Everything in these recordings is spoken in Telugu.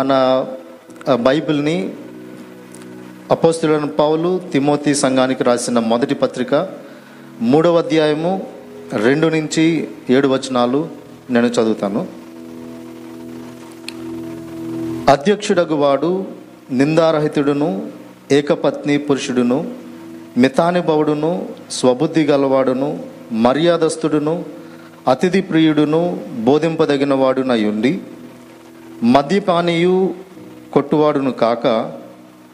మన బైబిల్ని అపోస్తులైన పౌలు తిమోతి సంఘానికి రాసిన మొదటి పత్రిక మూడవ అధ్యాయము రెండు నుంచి ఏడు వచనాలు నేను చదువుతాను. అధ్యక్షుడగు వాడు నిందారహితుడును ఏకపత్ని పురుషుడును మితానుభవుడును స్వబుద్ధి గలవాడును మర్యాదస్తుడును అతిథి ప్రియుడును బోధింపదగిన వాడునయుండి ఉండి మద్యపానీయు కొట్టువాడును కాక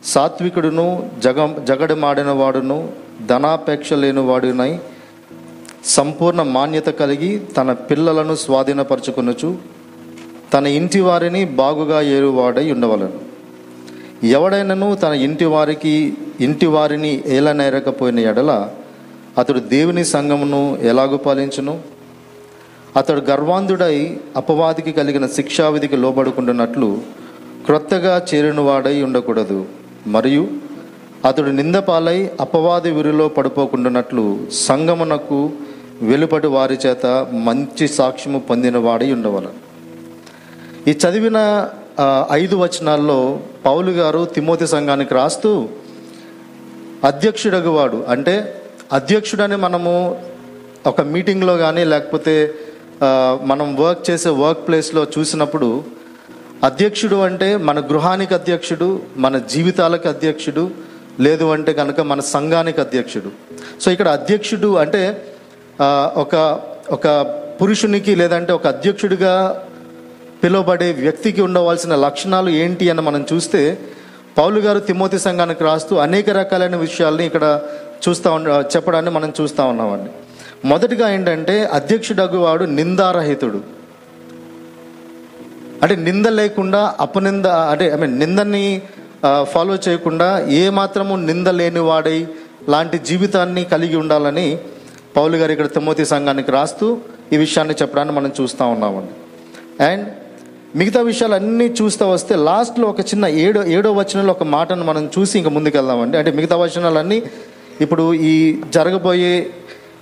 సాత్వికుడును జగ జగడమాడిన వాడును ధనాపేక్ష లేనివాడునై సంపూర్ణ మాన్యత కలిగి తన పిల్లలను స్వాధీనపరచుకొనుచు తన ఇంటి వారిని బాగుగా ఏరువాడై ఉండవలను. ఎవడైనను తన ఇంటి వారికి ఇంటి వారిని ఏలనేరకపోయిన ఎడల అతడు దేవుని సంఘమును ఎలాగు పాలించును? అతడు గర్వాంధుడై అపవాదికి కలిగిన శిక్షావిధికి లోబడుకుంటున్నట్లు క్రొత్తగా చేరినవాడై ఉండకూడదు. మరియు అతడు నిందపాలై అపవాది విరిలో పడిపోకుండానట్లు సంగమునకు వెలుపటి వారి చేత మంచి సాక్ష్యము పొందినవాడై ఉండవలను ఈ చదివిన ఐదు వచనాల్లో పౌలు గారు తిమోతి సంఘానికి రాస్తూ అధ్యక్షుడగువాడు. అంటే అధ్యక్షుడని మనము ఒక మీటింగ్లో కానీ లేకపోతే మనం వర్క్ చేసే వర్క్ ప్లేస్లో చూసినప్పుడు అధ్యక్షుడు అంటే మన గృహానికి అధ్యక్షుడు మన జీవితాలకు అధ్యక్షుడు లేదు అంటే కనుక మన సంఘానికి అధ్యక్షుడు. సో ఇక్కడ అధ్యక్షుడు అంటే ఒక ఒక పురుషునికి లేదంటే ఒక అధ్యక్షుడిగా పిలువబడే వ్యక్తికి ఉండవలసిన లక్షణాలు ఏంటి అని మనం చూస్తే పౌలు గారు తిమోతి సంఘానికి రాస్తూ అనేక రకాలైన విషయాల్ని ఇక్కడ చూస్తా ఉండ చెప్పడాన్ని మనం చూస్తా ఉన్నామండి. మొదటిగా ఏంటంటే అధ్యక్షుడగు వాడు నిందారహితుడు. అంటే నింద లేకుండా అపనింద అంటే ఐ మీన్ నిందని ఫాలో చేయకుండా ఏ మాత్రము నింద లేని వాడై లాంటి జీవితాన్ని కలిగి ఉండాలని పౌలు గారు ఇక్కడ తిమోతి సంఘానికి రాస్తూ ఈ విషయాన్ని చెప్పడాన్ని మనం చూస్తూ ఉన్నామండి. అండ్ మిగతా విషయాలన్నీ చూస్తూ వస్తే లాస్ట్లో ఒక చిన్న ఏడో ఏడో వచనంలో ఒక మాటను మనం చూసి ఇంకా ముందుకెళ్దామండి. అంటే మిగతా వచనాలన్నీ ఇప్పుడు ఈ జరగబోయే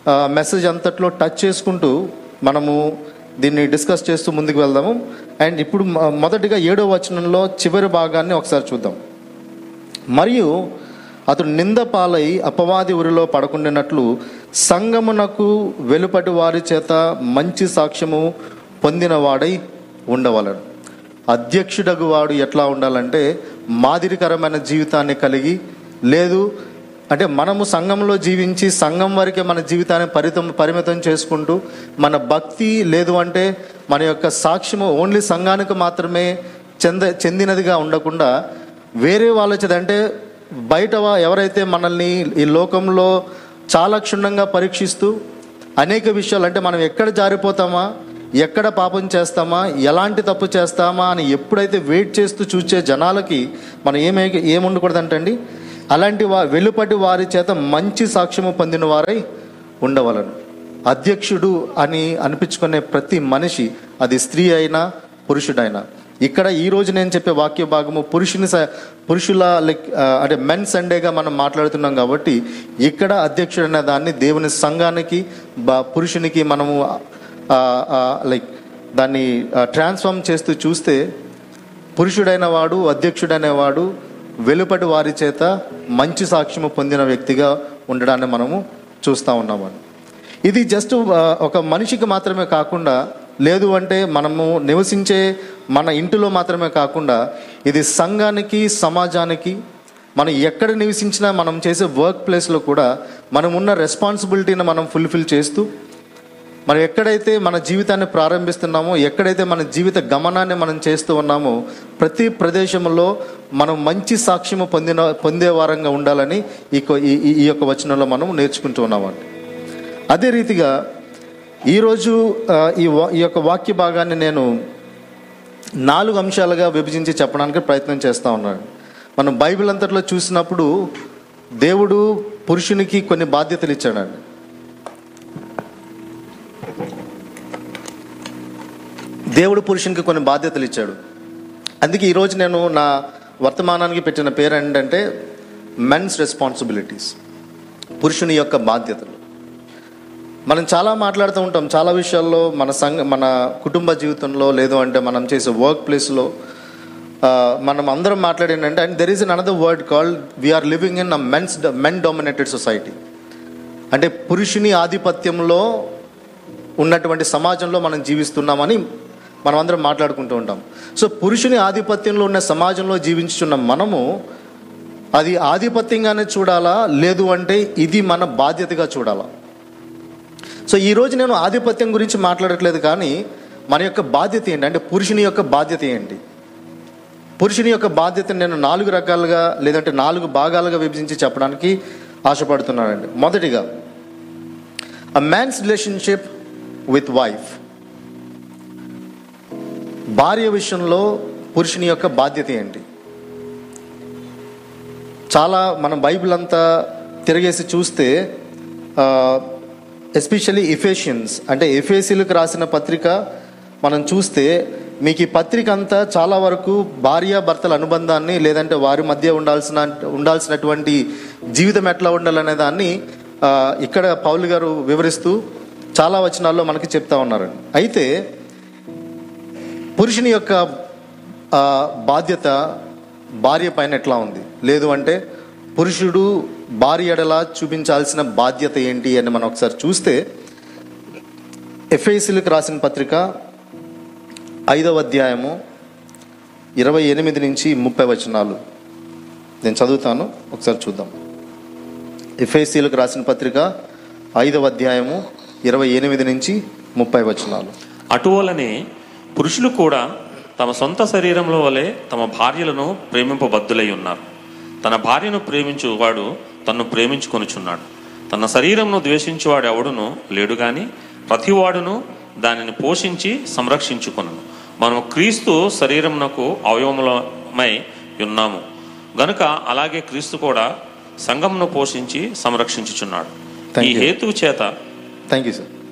మెసేజ్ అంతట్లో టచ్ చేసుకుంటూ మనము దీన్ని డిస్కస్ చేస్తూ ముందుకు వెళ్దాము. అండ్ ఇప్పుడు మొ- మొదటిగా ఏడో వచనంలో చివరి భాగాన్ని ఒకసారి చూద్దాం. మరియు అతడు నిందపాలై అపవాది ఉరిలో పడకుండినట్లు సంగమునకు వెలుపటి వారి చేత మంచి సాక్ష్యము పొందినవాడై ఉండవలను. అధ్యక్షుడగు వాడు ఎట్లా ఉండాలంటే మాదిరికరమైన జీవితాన్ని కలిగి లేదు అంటే మనము సంఘంలో జీవించి సంఘం వరకే మన జీవితాన్ని పరితం పరిమితం చేసుకుంటూ మన భక్తి లేదు అంటే మన యొక్క సాక్ష్యము ఓన్లీ సంఘానికి మాత్రమే చెంద చెందినదిగా ఉండకుండా వేరే వాళ్ళు అంటే బయట ఎవరైతే మనల్ని ఈ లోకంలో చాలా క్షుణ్ణంగా పరీక్షిస్తూ అనేక విషయాలు అంటే మనం ఎక్కడ జారిపోతామా ఎక్కడ పాపం చేస్తామా ఎలాంటి తప్పు చేస్తామా అని ఎప్పుడైతే వెయిట్ చేస్తూ చూసే జనాలకి మనం ఏమే ఏముండకూడదంటండి? అలాంటి వా వెలుపటి వారి చేత మంచి సాక్ష్యము పొందిన వారై ఉండవలను. అధ్యక్షుడు అని అనిపించుకునే ప్రతి మనిషి అది స్త్రీ అయినా పురుషుడైనా. ఇక్కడ ఈ రోజు నేను చెప్పే వాక్య భాగము పురుషుని స- పురుషుల లైక్ అంటే మెన్ సండేగా మనం మాట్లాడుతున్నాం కాబట్టి ఇక్కడ అధ్యక్షుడు అనే దాన్ని దేవుని సంఘానికి పురుషునికి మనము లైక్ దాన్ని ట్రాన్స్ఫార్మ్ చేస్తూ చూస్తే పురుషుడైన వాడు అధ్యక్షుడైన వాడు వెలుపటి వారి చేత మంచి సాక్ష్యము పొందిన వ్యక్తిగా ఉండడాన్ని మనము చూస్తూ ఉన్నామని ఇది జస్ట్ ఒక మనిషికి మాత్రమే కాకుండా లేదు అంటే మనము నివసించే మన ఇంటిలో మాత్రమే కాకుండా ఇది సంఘానికి సమాజానికి మనం ఎక్కడ నివసించినా మనం చేసే వర్క్ ప్లేస్లో కూడా మనం ఉన్న రెస్పాన్సిబిలిటీని మనం ఫుల్ఫిల్ చేస్తూ మనం ఎక్కడైతే మన జీవితాన్ని ప్రారంభిస్తున్నామో ఎక్కడైతే మన జీవిత గమనాన్ని మనం చేస్తూ ఉన్నామో ప్రతి ప్రదేశంలో మనం మంచి సాక్ష్యము పొందిన పొందే వారంగా ఉండాలని ఈ కొ- ఈ ఈ- ఈ యొక్క వచనంలో మనం నేర్చుకుంటూ ఉన్నామండి. అదే రీతిగా ఈరోజు ఈ ఈ యొక్క వాక్య భాగాన్ని నేను నాలుగు అంశాలుగా విభజించి చెప్పడానికి ప్రయత్నం చేస్తూ ఉన్నాను. మనం బైబిల్ అంతట్లో చూసినప్పుడు దేవుడు పురుషునికి కొన్ని బాధ్యతలు ఇచ్చాడండి. దేవుడు పురుషునికి కొన్ని బాధ్యతలు ఇచ్చాడు. అందుకే ఈరోజు నేను నా వర్తమానానికి పెట్టిన పేరు ఏంటంటే మెన్స్ రెస్పాన్సిబిలిటీస్ పురుషుని యొక్క బాధ్యతలు. మనం చాలా మాట్లాడుతూ ఉంటాం చాలా విషయాల్లో మన సంఘ మన కుటుంబ జీవితంలో లేదు అంటే మనం చేసే వర్క్ ప్లేస్లో మనం అందరం మాట్లాడేంటంటే and there is an another word called we are living in a men's men dominated society అంటే పురుషుని ఆధిపత్యంలో ఉన్నటువంటి సమాజంలో మనం జీవిస్తున్నామని మనం అందరం మాట్లాడుకుంటూ ఉంటాం. సో పురుషుని ఆధిపత్యంలో ఉన్న సమాజంలో జీవించుతున్న మనము అది ఆధిపత్యంగానే చూడాలా? లేదు అంటే ఇది మన బాధ్యతగా చూడాలా? సో ఈరోజు నేను ఆధిపత్యం గురించి మాట్లాడట్లేదు కానీ మన యొక్క బాధ్యత ఏంటి? అంటే పురుషుని యొక్క బాధ్యత ఏంటి? పురుషుని యొక్క బాధ్యతను నేను నాలుగు రకాలుగా లేదంటే నాలుగు భాగాలుగా విభజించి చెప్పడానికి ఆశపడుతున్నానండి. మొదటిగా a man's relationship with wife భార్య విషయంలో పురుషుని యొక్క బాధ్యత ఏంటి? చాలా మనం బైబిల్ అంతా తిరగేసి చూస్తే ఎస్పెషల్లీ ఎఫేషియన్స్ అంటే ఎఫేసీలకు రాసిన పత్రిక మనం చూస్తే మీకు ఈ పత్రిక అంతా చాలా వరకు భార్యాభర్తల అనుబంధాన్ని లేదంటే వారి మధ్య ఉండాల్సిన ఉండాల్సినటువంటి జీవితం ఎట్లా ఉండాలనే దాన్ని ఇక్కడ పౌలు గారు వివరిస్తూ చాలా వచనాల్లో మనకి చెప్తా ఉన్నారు అయితే పురుషుని యొక్క బాధ్యత భార్య పైన ఎట్లా ఉంది? లేదు అంటే పురుషుడు భార్య ఎడలా చూపించాల్సిన బాధ్యత ఏంటి అని మనం ఒకసారి చూస్తే ఎఫ్ఐసీలకు రాసిన పత్రిక ఐదవ అధ్యాయము ఇరవై ఎనిమిది నుంచి ముప్పై వచనాలు. నేను చదువుతాను ఒకసారి చూద్దాం. ఎఫ్ఐసీలకు రాసిన పత్రిక ఐదవ అధ్యాయము ఇరవై ఎనిమిది నుంచి ముప్పై వచనాలు. అటువలనే పురుషులు కూడా తమ సొంత శరీరంలో వలె తమ భార్యలను ప్రేమింపబద్దులై ఉన్నారు. తన భార్యను ప్రేమించువాడు తన్ను ప్రేమించుకొనుచున్నాడు. తన శరీరంను ద్వేషించువాడు ఎవడును లేడు గాని ప్రతివాడును దానిని పోషించి సంరక్షించుకొను మనం క్రీస్తు శరీరమునకు అవయవములమై ఉన్నాము. గనుక అలాగే క్రీస్తు కూడా సంఘమును పోషించి సంరక్షించుచున్నాడు. ఈ. హేతువు చేత థ్యాంక్ యూ సార్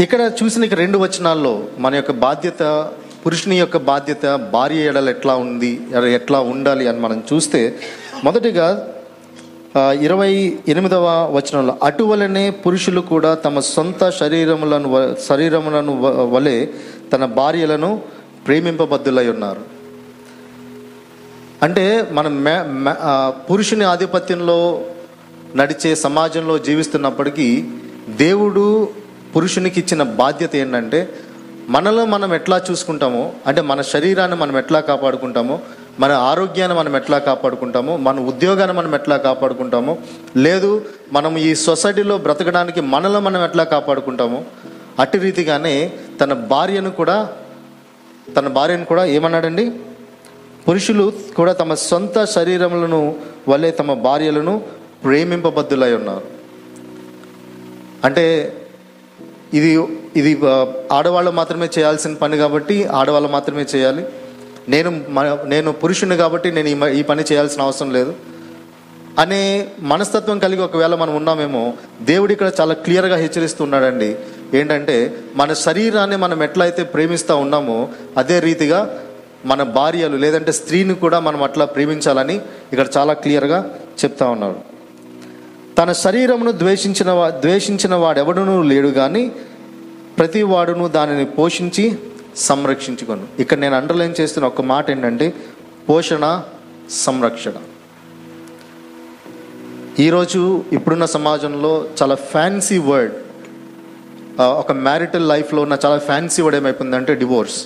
ఇక్కడ చూసిన ఇక రెండు వచనాల్లో మన యొక్క బాధ్యత పురుషుని యొక్క బాధ్యత భార్య ఎడలు ఎట్లా ఉంది ఎట్లా ఉండాలి అని మనం చూస్తే మొదటిగా ఇరవై ఎనిమిదవ వచనంలో అటువలనే పురుషులు కూడా తమ సొంత శరీరములను వ- శరీరములను వ- వలె తన భార్యలను ప్రేమింపబద్దులై ఉన్నారు. అంటే మనం మే- పురుషుని ఆధిపత్యంలో నడిచే సమాజంలో జీవిస్తున్నప్పటికీ దేవుడు పురుషునికి ఇచ్చిన బాధ్యత ఏంటంటే మనలో మనం ఎట్లా చూసుకుంటామో అంటే మన శరీరాన్ని మనం ఎట్లా కాపాడుకుంటామో మన ఆరోగ్యాన్ని మనం ఎట్లా కాపాడుకుంటామో మన ఉద్యోగాన్ని మనం ఎట్లా కాపాడుకుంటామో లేదు మనం ఈ సొసైటీలో బ్రతకడానికి మనలో మనం ఎట్లా కాపాడుకుంటామో అట్టి రీతిగానే తన భార్యను కూడా తన భార్యను కూడా ఏమన్నాడండి? పురుషులు కూడా తమ సొంత శరీరములను వలె తమ భార్యలను ప్రేమింపబద్దులై ఉన్నారు. అంటే ఇది ఇది ఆడవాళ్ళు మాత్రమే చేయాల్సిన పని కాబట్టి ఆడవాళ్ళు మాత్రమే చేయాలి. నేను మ- నేను పురుషుని కాబట్టి నేను ఈ మ- ఈ పని చేయాల్సిన అవసరం లేదు. అనే మనస్తత్వం కలిగి ఒకవేళ మనం ఉన్నామేమో దేవుడు ఇక్కడ చాలా క్లియర్గా హెచ్చరిస్తున్నాడండి. ఏంటంటే మన శరీరాన్ని మనం ఎట్లయితే ప్రేమిస్తూ ఉన్నామో అదే రీతిగా మన భార్యలు లేదంటే స్త్రీని కూడా మనం అట్లా ప్రేమించాలని ఇక్కడ చాలా క్లియర్గా చెప్తా ఉన్నాడు తన శరీరమును ద్వేషించిన ద్వేషించిన వాడెవడునూ లేడు కానీ ప్రతి వాడును దానిని పోషించి సంరక్షించుకొను. ఇక్కడ నేను అండర్లైన్ చేస్తున్న ఒక మాట ఏంటంటే పోషణ సంరక్షణ. ఈరోజు ఇప్పుడున్న సమాజంలో చాలా ఫ్యాన్సీ వర్డ్ ఒక మ్యారిటల్ లైఫ్లో ఉన్న చాలా ఫ్యాన్సీ వర్డ్ ఏమైపోయిందంటే డివోర్స్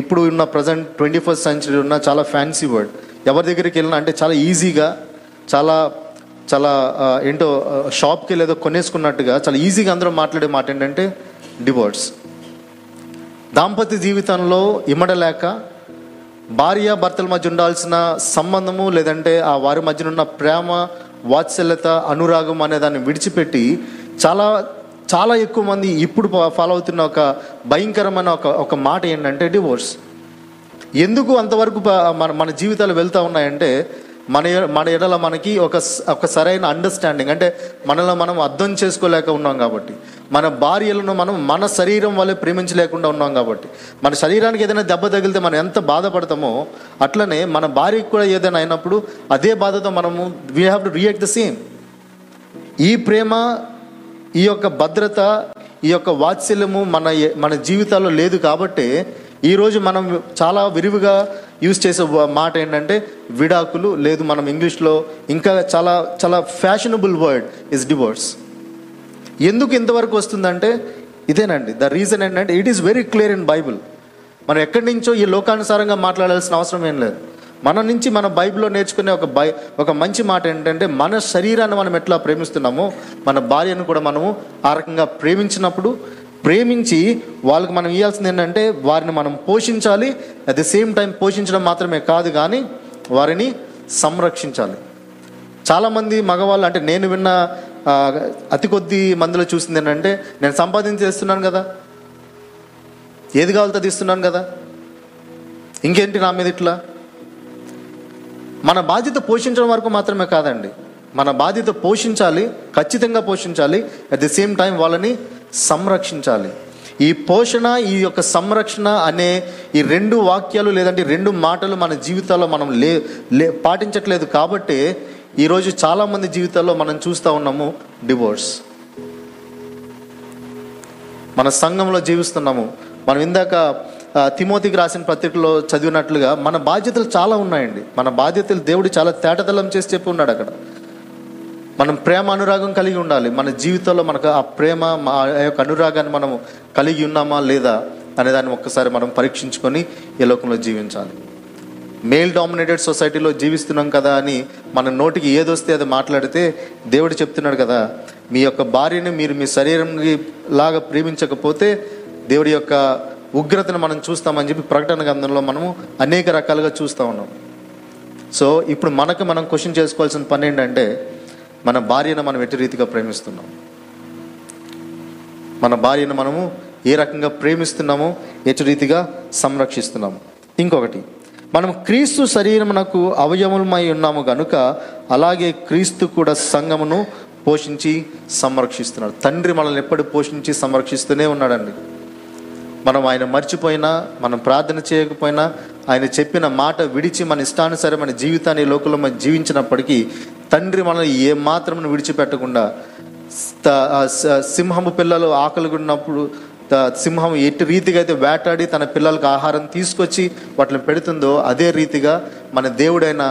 ఇప్పుడు ఉన్న ప్రజెంట్ ట్వంటీ ఫస్ట్ సెంచరీ ఉన్న చాలా ఫ్యాన్సీ వర్డ్ ఎవరి దగ్గరికి వెళ్ళినా అంటే చాలా ఈజీగా చాలా చాలా ఏంటో షాప్కి లేదో కొనేసుకున్నట్టుగా చాలా ఈజీగా అందరూ మాట్లాడే మాట ఏంటంటే డివోర్స్. దాంపత్య జీవితంలో ఇమ్మడలేక భార్య భర్తల మధ్య ఉండాల్సిన సంబంధము లేదంటే ఆ వారి మధ్యన ఉన్న ప్రేమ వాత్సల్యత అనురాగం అనే దాన్ని విడిచిపెట్టి చాలా చాలా ఎక్కువ మంది ఇప్పుడు ఫాలో అవుతున్న ఒక భయంకరమైన ఒక ఒక మాట ఏంటంటే డివోర్స్. ఎందుకు అంతవరకు మన మన జీవితాలు వెళ్తూ ఉన్నాయంటే మన మన ఎడల మనకి ఒక స- ఒక సరైన అండర్స్టాండింగ్ అంటే మనలో మనం అర్థం చేసుకోలేక ఉన్నాం కాబట్టి. మన భార్యలను మనం మన శరీరం వల్లే ప్రేమించలేకుండా ఉన్నాం కాబట్టి. మన శరీరానికి ఏదైనా దెబ్బ తగిలితే మనం ఎంత బాధపడతామో అట్లనే మన భార్యకు కూడా ఏదైనా అయినప్పుడు అదే బాధతో మనము we have to react the same ఈ ప్రేమ ఈ యొక్క భద్రత ఈ యొక్క వాత్సల్యము మన మన జీవితాల్లో లేదు కాబట్టి ఈరోజు మనం చాలా విరివిగా యూజ్ చేసే మాట ఏంటంటే విడాకులు లేదు మనం ఇంగ్లీష్లో ఇంకా చాలా చాలా ఫ్యాషనబుల్ వర్డ్ ఇస్ డివోర్స్ ఎందుకు ఇంతవరకు వస్తుందంటే ఇదేనండి. ద రీజన్ ఏంటంటే it is very clear in Bible మనం ఎక్కడి నుంచో ఈ లోకానుసారంగా మాట్లాడాల్సిన అవసరం ఏం లేదు. మన నుంచి మన బైబిల్లో నేర్చుకునే ఒక బై ఒక మంచి మాట ఏంటంటే మన శరీరాన్ని మనం ఎట్లా ప్రేమిస్తున్నామో మన భార్యను కూడా మనము ఆ రకంగా ప్రేమించినప్పుడు ప్రేమించి వాళ్ళకి మనం ఇవ్వాల్సింది ఏంటంటే వారిని మనం పోషించాలి అట్ ది సేమ్ టైం పోషించడం మాత్రమే కాదు కానీ వారిని సంరక్షించాలి. చాలామంది మగవాళ్ళు అంటే నేను విన్న అతి కొద్ది మందిలో చూసింది ఏంటంటే నేను సంపాదించేస్తున్నాను కదా. ఏది కావాలో తీస్తున్నాను కదా. ఇంకేంటి నా మీద ఇట్లా? మన బాధ్యత పోషించడం వరకు మాత్రమే కాదండి. మన బాధ్యత పోషించాలి ఖచ్చితంగా పోషించాలి అట్ ది సేమ్ టైం వాళ్ళని సంరక్షించాలి. ఈ పోషణ ఈ యొక్క సంరక్షణ అనే ఈ రెండు వాక్యాలు లేదంటే రెండు మాటలు మన జీవితాల్లో మనం లే లే పాటించట్లేదు కాబట్టి ఈరోజు చాలామంది జీవితాల్లో మనం చూస్తూ ఉన్నాము డివోర్స్. మన సంఘంలో జీవిస్తున్నాము. మనం ఇందాక తిమోతికి రాసిన పత్రికలో చదివినట్లుగా మన బాధ్యతలు చాలా ఉన్నాయండి. మన బాధ్యతలు దేవుడు చాలా తేటతలం చేసి చెప్పి ఉన్నాడు అక్కడ. మనం ప్రేమ అనురాగం కలిగి ఉండాలి. మన జీవితంలో మనకు ఆ ప్రేమ మా ఆ యొక్క అనురాగాన్ని మనం కలిగి ఉన్నామా లేదా అనే దాన్ని ఒక్కసారి మనం పరీక్షించుకొని ఈ లోకంలో జీవించాలి. మేల్ డామినేటెడ్ సొసైటీలో జీవిస్తున్నాం కదా అని మన నోటికి ఏదొస్తే అది మాట్లాడితే దేవుడు చెప్తున్నాడు కదా మీ యొక్క భార్యని మీరు మీ శరీరం లాగా ప్రేమించకపోతే దేవుడి యొక్క ఉగ్రతను మనం చూస్తామని చెప్పి ప్రకటన గ్రంథంలో మనము అనేక రకాలుగా చూస్తూ ఉన్నాం. సో ఇప్పుడు మనకు మనం క్వశ్చన్ చేసుకోవాల్సిన పని ఏంటంటే మన భార్యను మనం ఎట్టి రీతిగా ప్రేమిస్తున్నాం మన భార్యను మనము ఏ రకంగా ప్రేమిస్తున్నామో ఎటు రీతిగా సంరక్షిస్తున్నాము? ఇంకొకటి మనం క్రీస్తు శరీరమునకు అవయవమై ఉన్నాము గనుక అలాగే క్రీస్తు కూడా సంఘమును పోషించి సంరక్షిస్తున్నాడు తండ్రి మనల్ని ఎప్పుడు పోషించి సంరక్షిస్తూనే ఉన్నాడండి. మనం ఆయన మర్చిపోయినా మనం ప్రార్థన చేయకపోయినా ఆయన చెప్పిన మాట విడిచి మన ఇష్టానుసారమైన జీవితాన్ని లోకంలో మనం జీవించినప్పటికీ తండ్రి మనల్ని ఏ మాత్రం విడిచిపెట్టకుండా సింహము పిల్లలు ఆకలి ఉన్నప్పుడు త- సింహం ఎట్టి రీతిగా అయితే వేటాడి తన పిల్లలకు ఆహారం తీసుకొచ్చి వాటిని పెడుతుందో అదే రీతిగా మన దేవుడైన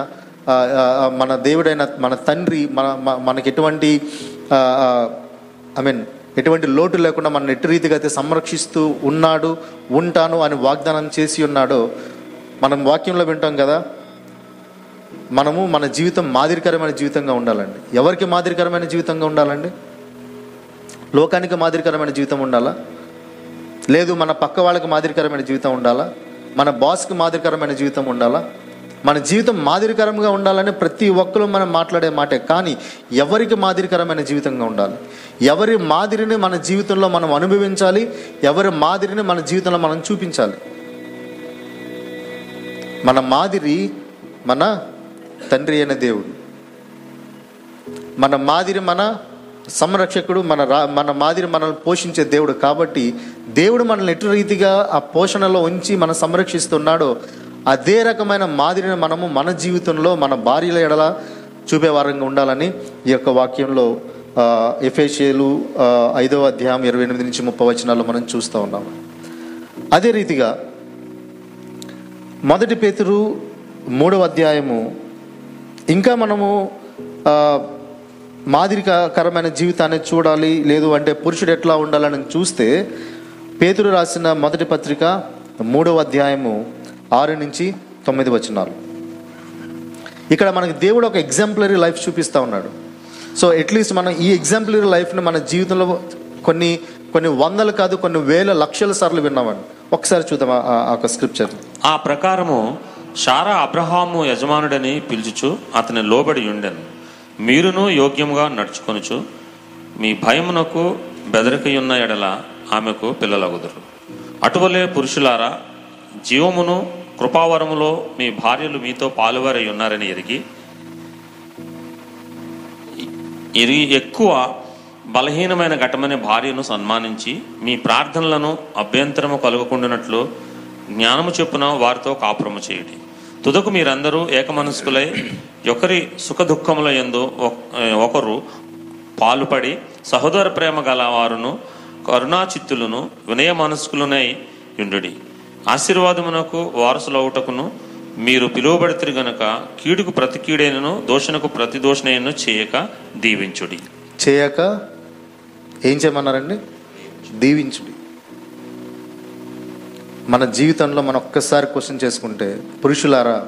మన దేవుడైన మన తండ్రి మన మనకి ఎటువంటి ఐ మీన్ ఎటువంటి లోటు లేకుండా మన ఎట్టి రీతిగా అయితే సంరక్షిస్తూ ఉన్నాడు ఉంటాను అని వాగ్దానం చేసి ఉన్నాడో మనం వాక్యంలో వింటాం కదా మనము మన జీవితం మాదిరికరమైన జీవితంగా ఉండాలండి. ఎవరికి మాదిరికరమైన జీవితంగా ఉండాలండి? లోకానికి మాదిరికరమైన జీవితం ఉండాలా? లేదు మన పక్క వాళ్ళకి మాదిరికరమైన జీవితం ఉండాలా? మన బాస్కి మాదిరికరమైన జీవితం ఉండాలా? మన జీవితం మాదిరికరంగా ఉండాలని ప్రతి ఒక్కరు మనం మాట్లాడే మాటే. కానీ ఎవరికి మాదిరికరమైన జీవితంగా ఉండాలి? ఎవరి మాదిరిని మన జీవితంలో మనం అనుభవించాలి? ఎవరి మాదిరిని మన జీవితంలో మనం చూపించాలి? మన మాదిరి మన తండ్రి అయిన దేవుడు. మన మాదిరి మన సంరక్షకుడు మన రా మన మాదిరి మనల్ని పోషించే దేవుడు. కాబట్టి దేవుడు మనల్ని ఎటు రీతిగా ఆ పోషణలో ఉంచి మనం సంరక్షిస్తున్నాడో అదే రకమైన మాదిరిని మనము మన జీవితంలో మన భార్యల ఎడల చూపేవారంగా ఉండాలని ఈ యొక్క వాక్యంలో ఆ, ఐదవ అధ్యాయం ఇరవై ఎనిమిది నుంచి ముప్పై వచనాల్లో మనం చూస్తూ ఉన్నాము అదే రీతిగా మొదటి పేతురు మూడవ అధ్యాయము ఇంకా మనము మాదిరికరమైన జీవితాన్ని చూడాలి లేదు అంటే పురుషుడు ఎట్లా ఉండాలని చూస్తే పేతురు రాసిన మొదటి పత్రిక మూడవ అధ్యాయము ఆరు నుంచి తొమ్మిది వచనాలు. ఇక్కడ మనకి దేవుడు ఒక ఎగ్జాంపులరీ లైఫ్ చూపిస్తూ ఉన్నాడు. సో అట్లీస్ట్ మనం ఈ ఎగ్జాంపులరీ లైఫ్ని మన జీవితంలో కొన్ని కొన్ని వందలు కాదు కొన్ని వేల లక్షల సార్లు విన్నామండి. ఒకసారి చూద్దాం ఆ- ఒక స్క్రిప్చర్ ఆ ప్రకారము షారా అబ్రహాము యజమానుడని పిలుచుచు అతని లోబడి ఉండెను మీరును యోగ్యముగా నడుచుకొనుచు మీ భయమునకు బెదరికయున్న ఎడల ఆమెకు పిల్లలగుదురు. అటువలే పురుషులారా జీవమును కృపావరములో మీ భార్యలు మీతో పాలువారై ఉన్నారని ఎరిగి ఇది ఎక్కువ బలహీనమైన ఘటమనే భార్యను సన్మానించి మీ ప్రార్థనలను అభ్యంతరము కలుగకుండానట్లు జ్ఞానము చెప్పున వారితో కాపురము చేయుడి. తుదకు మీరందరూ ఏకమనస్కులై ఒకరి సుఖదుఖముల ఎందు యందు ఒక- ఒకరు పాలుపడి సహోదర ప్రేమ గల వారును కరుణాచిత్తులను వినయ మనస్కులనై యుండుడి. ఆశీర్వాదమునకు వారసులవుటకును మీరు పిలువబడితే గనక కీడుకు ప్రతి కీడైనను దోషణకు ప్రతి దోషణైనను చేయక దీవించుడి. చేయక ఏం చేయమన్నారండి? దీవించుడి. మన జీవితంలో మనం ఒక్కసారి క్వశ్చన్ చేసుకుంటే పురుషులారా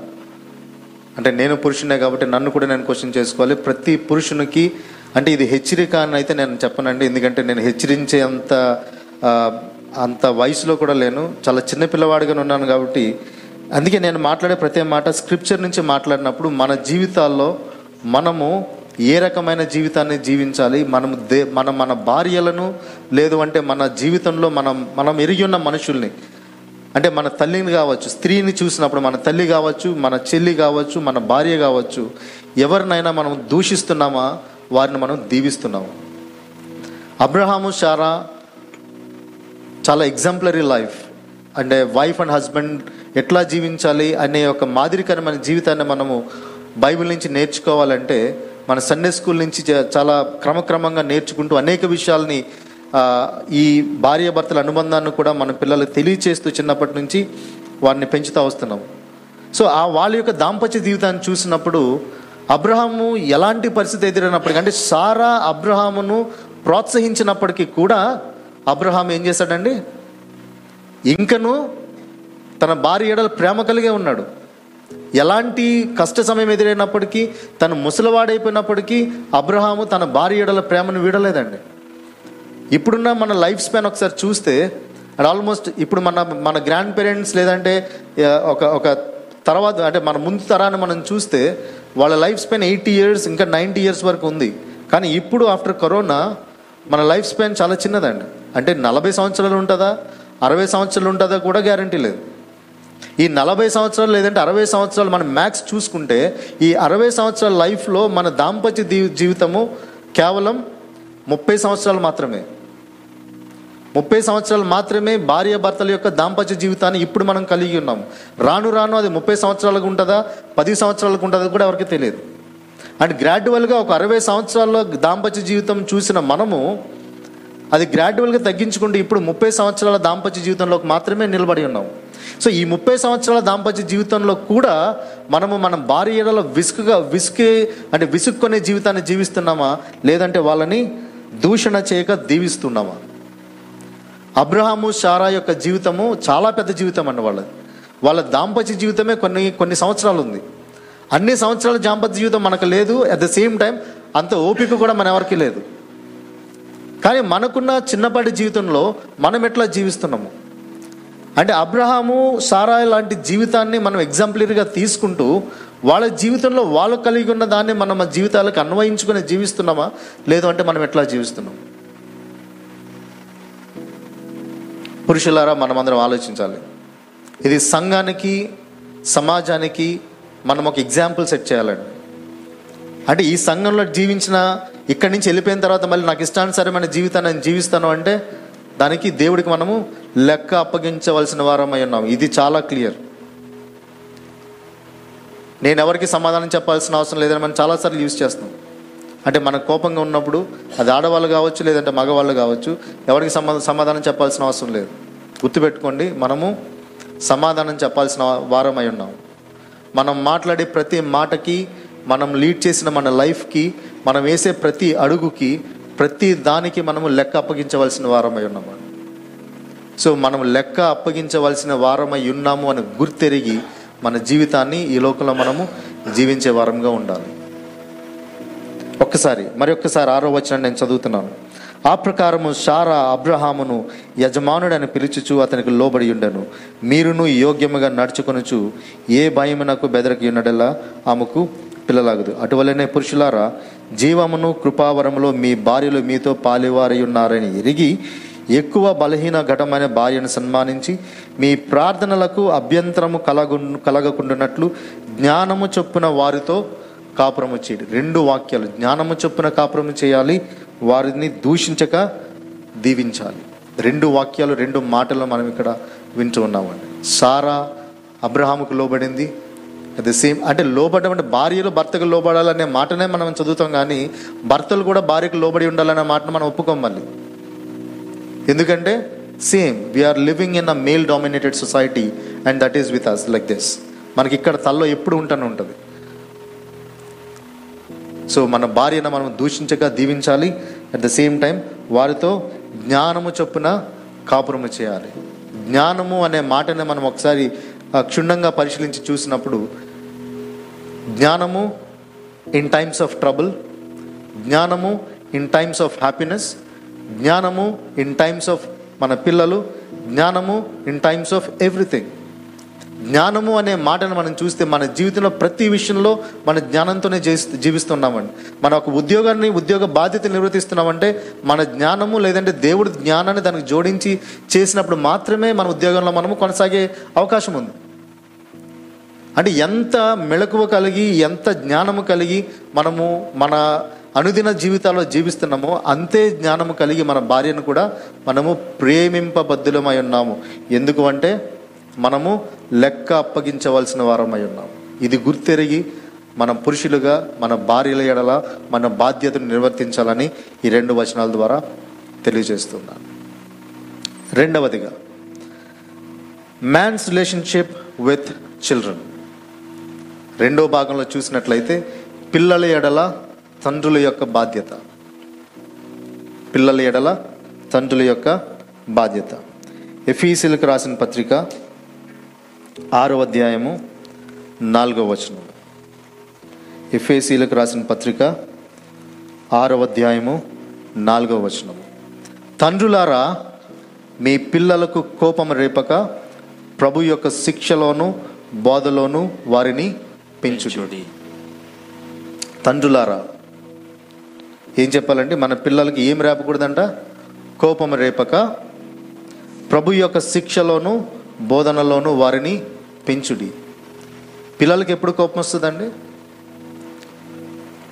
అంటే నేను పురుషునే కాబట్టి నన్ను కూడా నేను క్వశ్చన్ చేసుకోవాలి. ప్రతి పురుషునికి అంటే ఇది హెచ్చరిక అని అయితే నేను చెప్పనండి. ఎందుకంటే నేను హెచ్చరించే అంత అంత వయసులో కూడా లేను. చాలా చిన్న పిల్లవాడిగా ఉన్నాను కాబట్టి. అందుకే నేను మాట్లాడే ప్రతి మాట స్క్రిప్చర్ నుంచి మాట్లాడినప్పుడు మన జీవితాల్లో మనము ఏ రకమైన జీవితాన్ని జీవించాలి మనం దే మన మన భార్యలను లేదు అంటే మన జీవితంలో మనం మనం ఎరిగి ఉన్న మనుషుల్ని. అంటే మన తల్లిని కావచ్చు స్త్రీని చూసినప్పుడు మన తల్లి కావచ్చు మన చెల్లి కావచ్చు మన భార్య కావచ్చు ఎవరినైనా మనం దూషిస్తున్నామా? వారిని మనం దీవిస్తున్నాము? అబ్రహాము షారా చాలా ఎగ్జాంపులరీ లైఫ్ అంటే వైఫ్ అండ్ హస్బెండ్ ఎట్లా జీవించాలి అనే ఒక మాదిరికరమైన జీవితాన్ని మనము బైబిల్ నుంచి నేర్చుకోవాలంటే మన సండే స్కూల్ నుంచి చాలా క్రమక్రమంగా నేర్చుకుంటూ అనేక విషయాల్ని ఈ ఈ భార్యాభర్తల అనుబంధాన్ని కూడా మన పిల్లలకు తెలియచేస్తూ చిన్నప్పటి నుంచి వారిని పెంచుతూ వస్తున్నాం. సో ఆ వాళ్ళ యొక్క దాంపత్య జీవితాన్ని చూసినప్పుడు అబ్రహాము ఎలాంటి పరిస్థితి ఎదురైనప్పటికీ అంటే సారా అబ్రహామును ప్రోత్సహించినప్పటికీ కూడా అబ్రహాం ఏం చేశాడండి? ఇంకను తన భార్య ఎడల ప్రేమ కలిగే ఉన్నాడు. ఎలాంటి కష్ట సమయం ఎదురైనప్పటికీ తను ముసలివాడైపోయినప్పటికీ అబ్రహాము తన భార్య ఎడల ప్రేమను వీడలేదండి. ఇప్పుడున్న మన లైఫ్ స్పాన్ ఒకసారి చూస్తే ఆల్మోస్ట్ ఇప్పుడు మన మన గ్రాండ్ పేరెంట్స్ లేదంటే ఒక ఒక తర్వాత అంటే మన ముందు తరాన్ని మనం చూస్తే వాళ్ళ లైఫ్ స్పాన్ ఎయిటీ ఇయర్స్ ఇంకా నైంటీ ఇయర్స్ వరకు ఉంది. కానీ ఇప్పుడు ఆఫ్టర్ కరోనా మన లైఫ్ స్పాన్ చాలా చిన్నదండి. అంటే నలభై సంవత్సరాలు ఉంటుందా? అరవై సంవత్సరాలు ఉంటుందా కూడా గ్యారంటీ లేదు. ఈ నలభై సంవత్సరాలు లేదంటే అరవై సంవత్సరాలు మనం మ్యాక్స్ చూసుకుంటే ఈ అరవై సంవత్సరాల లైఫ్లో మన దాంపత్య జీవితము కేవలం ముప్పై సంవత్సరాలు మాత్రమే. ముప్పై సంవత్సరాలు మాత్రమే భార్య భర్తల యొక్క దాంపత్య జీవితాన్ని ఇప్పుడు మనం కలిగి ఉన్నాం. రాను రాను అది ముప్పై సంవత్సరాలకు ఉంటుందా? పది సంవత్సరాలకు ఉంటుందా కూడా ఎవరికి తెలియదు. అండ్ గ్రాడ్యువల్గా ఒక అరవై సంవత్సరాల్లో దాంపత్య జీవితం చూసిన మనము అది గ్రాడ్యువల్గా తగ్గించుకుంటూ ఇప్పుడు ముప్పై సంవత్సరాల దాంపత్య జీవితంలోకి మాత్రమే నిలబడి ఉన్నాం. సో ఈ ముప్పై సంవత్సరాల దాంపత్య జీవితంలో కూడా మనము మన ఏడలో విసుగుగా విసుకే అంటే విసుక్కునే జీవితాన్ని జీవిస్తున్నామా? లేదంటే వాళ్ళని దూషణ చేయక దీవిస్తున్నామా? అబ్రహాము షారా యొక్క జీవితము చాలా పెద్ద జీవితం అన్న వాళ్ళది. వాళ్ళ దాంపత్య జీవితమే కొన్ని కొన్ని సంవత్సరాలు ఉంది. అన్ని సంవత్సరాల దాంపత్య జీవితం మనకు లేదు. అట్ ద సేమ్ టైం అంత ఓపిక కూడా మన ఎవరికి లేదు. కానీ మనకున్న చిన్నపాటి జీవితంలో మనం ఎట్లా జీవిస్తున్నాము? అంటే అబ్రహాము సారా లాంటి జీవితాన్ని మనం ఎగ్జాంపులరీగా తీసుకుంటూ వాళ్ళ జీవితంలో వాళ్ళు కలిగి ఉన్న దాన్ని మనం మన జీవితాలకు అన్వయించుకుని జీవిస్తున్నామా? లేదు అంటే మనం ఎట్లా జీవిస్తున్నాం? పురుషులారా మనం అందరం ఆలోచించాలి. ఇది సంఘానికి సమాజానికి మనం ఒక ఎగ్జాంపుల్ సెట్ చేయాలండి. అంటే ఈ సంఘంలో జీవించిన ఇక్కడి నుంచి వెళ్ళిపోయిన తర్వాత మళ్ళీ నాకు ఇష్టానుసారమైన జీవితాన్ని నేను జీవిస్తాను అంటే దానికి దేవుడికి మనము లెక్క అప్పగించవలసిన వారమై ఉన్నాం. ఇది చాలా క్లియర్ నేను ఎవరికి సమాధానం చెప్పాల్సిన అవసరం లేదని మనం చాలాసార్లు యూజ్ చేస్తాం అంటే మన కోపంగా ఉన్నప్పుడు అది ఆడవాళ్ళు కావచ్చు లేదంటే మగవాళ్ళు కావచ్చు ఎవరికి సమా సమాధానం చెప్పాల్సిన అవసరం లేదు. గుర్తుపెట్టుకోండి మనము సమాధానం చెప్పాల్సిన వారమై ఉన్నాం. మనం మాట్లాడే ప్రతి మాటకి మనం లీడ్ చేసిన మన లైఫ్కి మనం వేసే ప్రతి అడుగుకి ప్రతి దానికి మనము లెక్క అప్పగించవలసిన వారమై ఉన్నాము. సో మనం లెక్క అప్పగించవలసిన వారమై ఉన్నాము అని గుర్తెరిగి మన జీవితాన్ని ఈ లోకంలో మనము జీవించే వారంగా ఉండాలి. ఒక్కసారి మరి ఒక్కసారి ఆరో వచనం నేను చదువుతున్నాను. ఆ ప్రకారము షారా అబ్రహామును యజమానుడని పిలుచుచు అతనికి లోబడి ఉండను. మీరును యోగ్యముగా నడుచుకొనుచు ఏ భయమునకు బెదరికి ఉన్నడల్లా ఆమెకు పిల్లలాగదు. అటువలనే పురుషులారా జీవమును కృపావరములో మీ భార్యలు మీతో పాలివారై ఉన్నారని ఎరిగి ఎక్కువ బలహీన ఘటమైన భార్యను సన్మానించి మీ ప్రార్థనలకు అభ్యంతరము కలగు కలగకుండానట్లు జ్ఞానము చొప్పున వారితో కాపురము చేయండి. రెండు వాక్యాలు. జ్ఞానము చొప్పున కాపురము చేయాలి వారిని దూషించక దీవించాలి. రెండు వాక్యాలు రెండు మాటలు మనం ఇక్కడ వింటూ ఉన్నామండి. సారా అబ్రహాముకు లోబడింది. అట్ ద సేమ్ అంటే లోబడడం అంటే భార్యలు భర్తకు లోబడాలనే మాటనే మనం చదువుతాం కానీ భర్తలు కూడా భార్యకు లోబడి ఉండాలనే మాటను మనం ఒప్పుకోం మళ్ళీ. ఎందుకంటే same we are living in a male dominated society and that is with us like this మనకి ఇక్కడ తల్లో ఎప్పుడు ఉంటానే ఉంటుంది. సో మన భార్యను మనం దూషించగా దీవించాలి. అట్ ద సేమ్ టైం వారితో జ్ఞానము చొప్పున కాపురము చేయాలి. జ్ఞానము అనే మాటని మనం ఒకసారి క్షుణ్ణంగా పరిశీలించి చూసినప్పుడు జ్ఞానము ఇన్ టైమ్స్ ఆఫ్ ట్రబుల్ జ్ఞానము ఇన్ టైమ్స్ ఆఫ్ హ్యాపీనెస్ జ్ఞానము ఇన్ టైమ్స్ ఆఫ్ మన పిల్లలు జ్ఞానము ఇన్ టైమ్స్ ఆఫ్ ఎవ్రీథింగ్ జ్ఞానము అనే మాటను మనం చూస్తే మన జీవితంలో ప్రతి విషయంలో మన జ్ఞానంతోనే జీవిస్తున్నామండి. మన ఒక ఉద్యోగాన్ని ఉద్యోగ బాధ్యత నిర్వర్తిస్తున్నామంటే మన జ్ఞానము లేదంటే దేవుడి జ్ఞానాన్ని దానికి జోడించి చేసినప్పుడు మాత్రమే మన ఉద్యోగంలో మనము కొనసాగే అవకాశం ఉంది. అంటే ఎంత మెళకువ కలిగి ఎంత జ్ఞానము కలిగి మనము మన అనుదిన జీవితాల్లో జీవిస్తున్నామో అంతే జ్ఞానము కలిగి మన భార్యను కూడా మనము ప్రేమింపబద్ధులమై ఉన్నాము. ఎందుకు అంటే మనము లెక్క అప్పగించవలసిన వారమై ఉన్నాం. ఇది గుర్తెరిగి మన పురుషులుగా మన భార్యల ఎడల మన బాధ్యతను నిర్వర్తించాలని ఈ రెండు వచనాల ద్వారా తెలియజేస్తున్నాను. రెండవదిగా మ్యాన్స్ రిలేషన్షిప్ విత్ చిల్డ్రన్ రెండో భాగంలో చూసినట్లయితే పిల్లల ఎడల తండ్రుల యొక్క బాధ్యత. పిల్లల ఎడల తండ్రుల యొక్క బాధ్యత. ఎఫీసీలకు రాసిన పత్రిక ఆరో అధ్యాయము నాలుగో వచనం. ఎఫ్ఏసీలకు రాసిన పత్రిక ఆరో అధ్యాయము నాలుగో వచనం. తండ్రులారా మీ పిల్లలకు కోపం రేపక ప్రభు యొక్క శిక్షలోను బోధలోను వారిని పెంచుచుడి చూడి తండ్రులారా ఏం చెప్పాలంటే మన పిల్లలకి ఏం రేపకూడదంట కోపం రేపక ప్రభు యొక్క శిక్షలోను బోధనలోనూ వారిని పెంచుడి. పిల్లలకి ఎప్పుడు కోపం వస్తుందండి?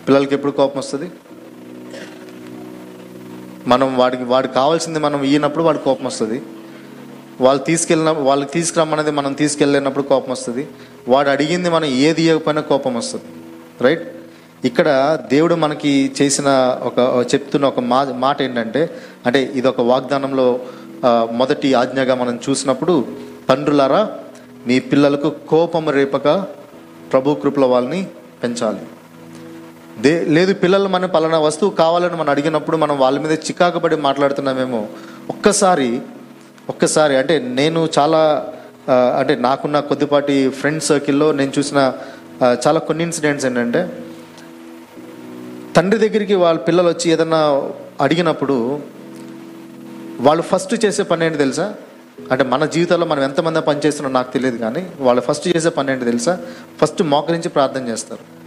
పిల్లలకి ఎప్పుడు కోపం వస్తుంది? మనం వాడికి వాడికి కావాల్సింది మనం ఇయ్యనప్పుడు వాడికి కోపం వస్తుంది. వాళ్ళు తీసుకెళ్ళిన వాళ్ళకి తీసుకురమ్మన్నది మనం తీసుకెళ్ళినప్పుడు కోపం వస్తుంది. వాడు అడిగింది మనం ఏది ఇవ్వకపోయినా కోపం వస్తుంది. రైట్? ఇక్కడ దేవుడు మనకి చేసిన ఒక చెప్తున్న ఒక మా మాట ఏంటంటే అంటే ఇది ఒక వాగ్దానంలో మొదటి ఆజ్ఞగా మనం చూసినప్పుడు తండ్రులారా మీ పిల్లలకు కోపం రేపక ప్రభు కృపల వాళ్ళని పెంచాలి. దే లేదు పిల్లలు మన పలానా వస్తువు కావాలని మనం అడిగినప్పుడు మనం వాళ్ళ మీద చికాకుపడి మాట్లాడుతున్నామేమో ఒక్కసారి ఒక్కసారి అంటే నేను చాలా అంటే నాకున్న కొద్దిపాటి ఫ్రెండ్ సర్కిల్లో నేను చూసిన చాలా కొన్ని ఇన్సిడెంట్స్ ఏంటంటే తండ్రి దగ్గరికి వాళ్ళ పిల్లలు వచ్చి ఏదన్నా అడిగినప్పుడు వాళ్ళు ఫస్ట్ చేసే పని ఏంటి తెలుసా? అంటే మన జీవితంలో మనం ఎంతమంది పని చేస్తున్నారో నాకు తెలియదు కానీ వాళ్ళు ఫస్ట్ చేసే పని ఏంటి తెలుసా? ఫస్ట్ మోకరించి ప్రార్థన చేస్తారు.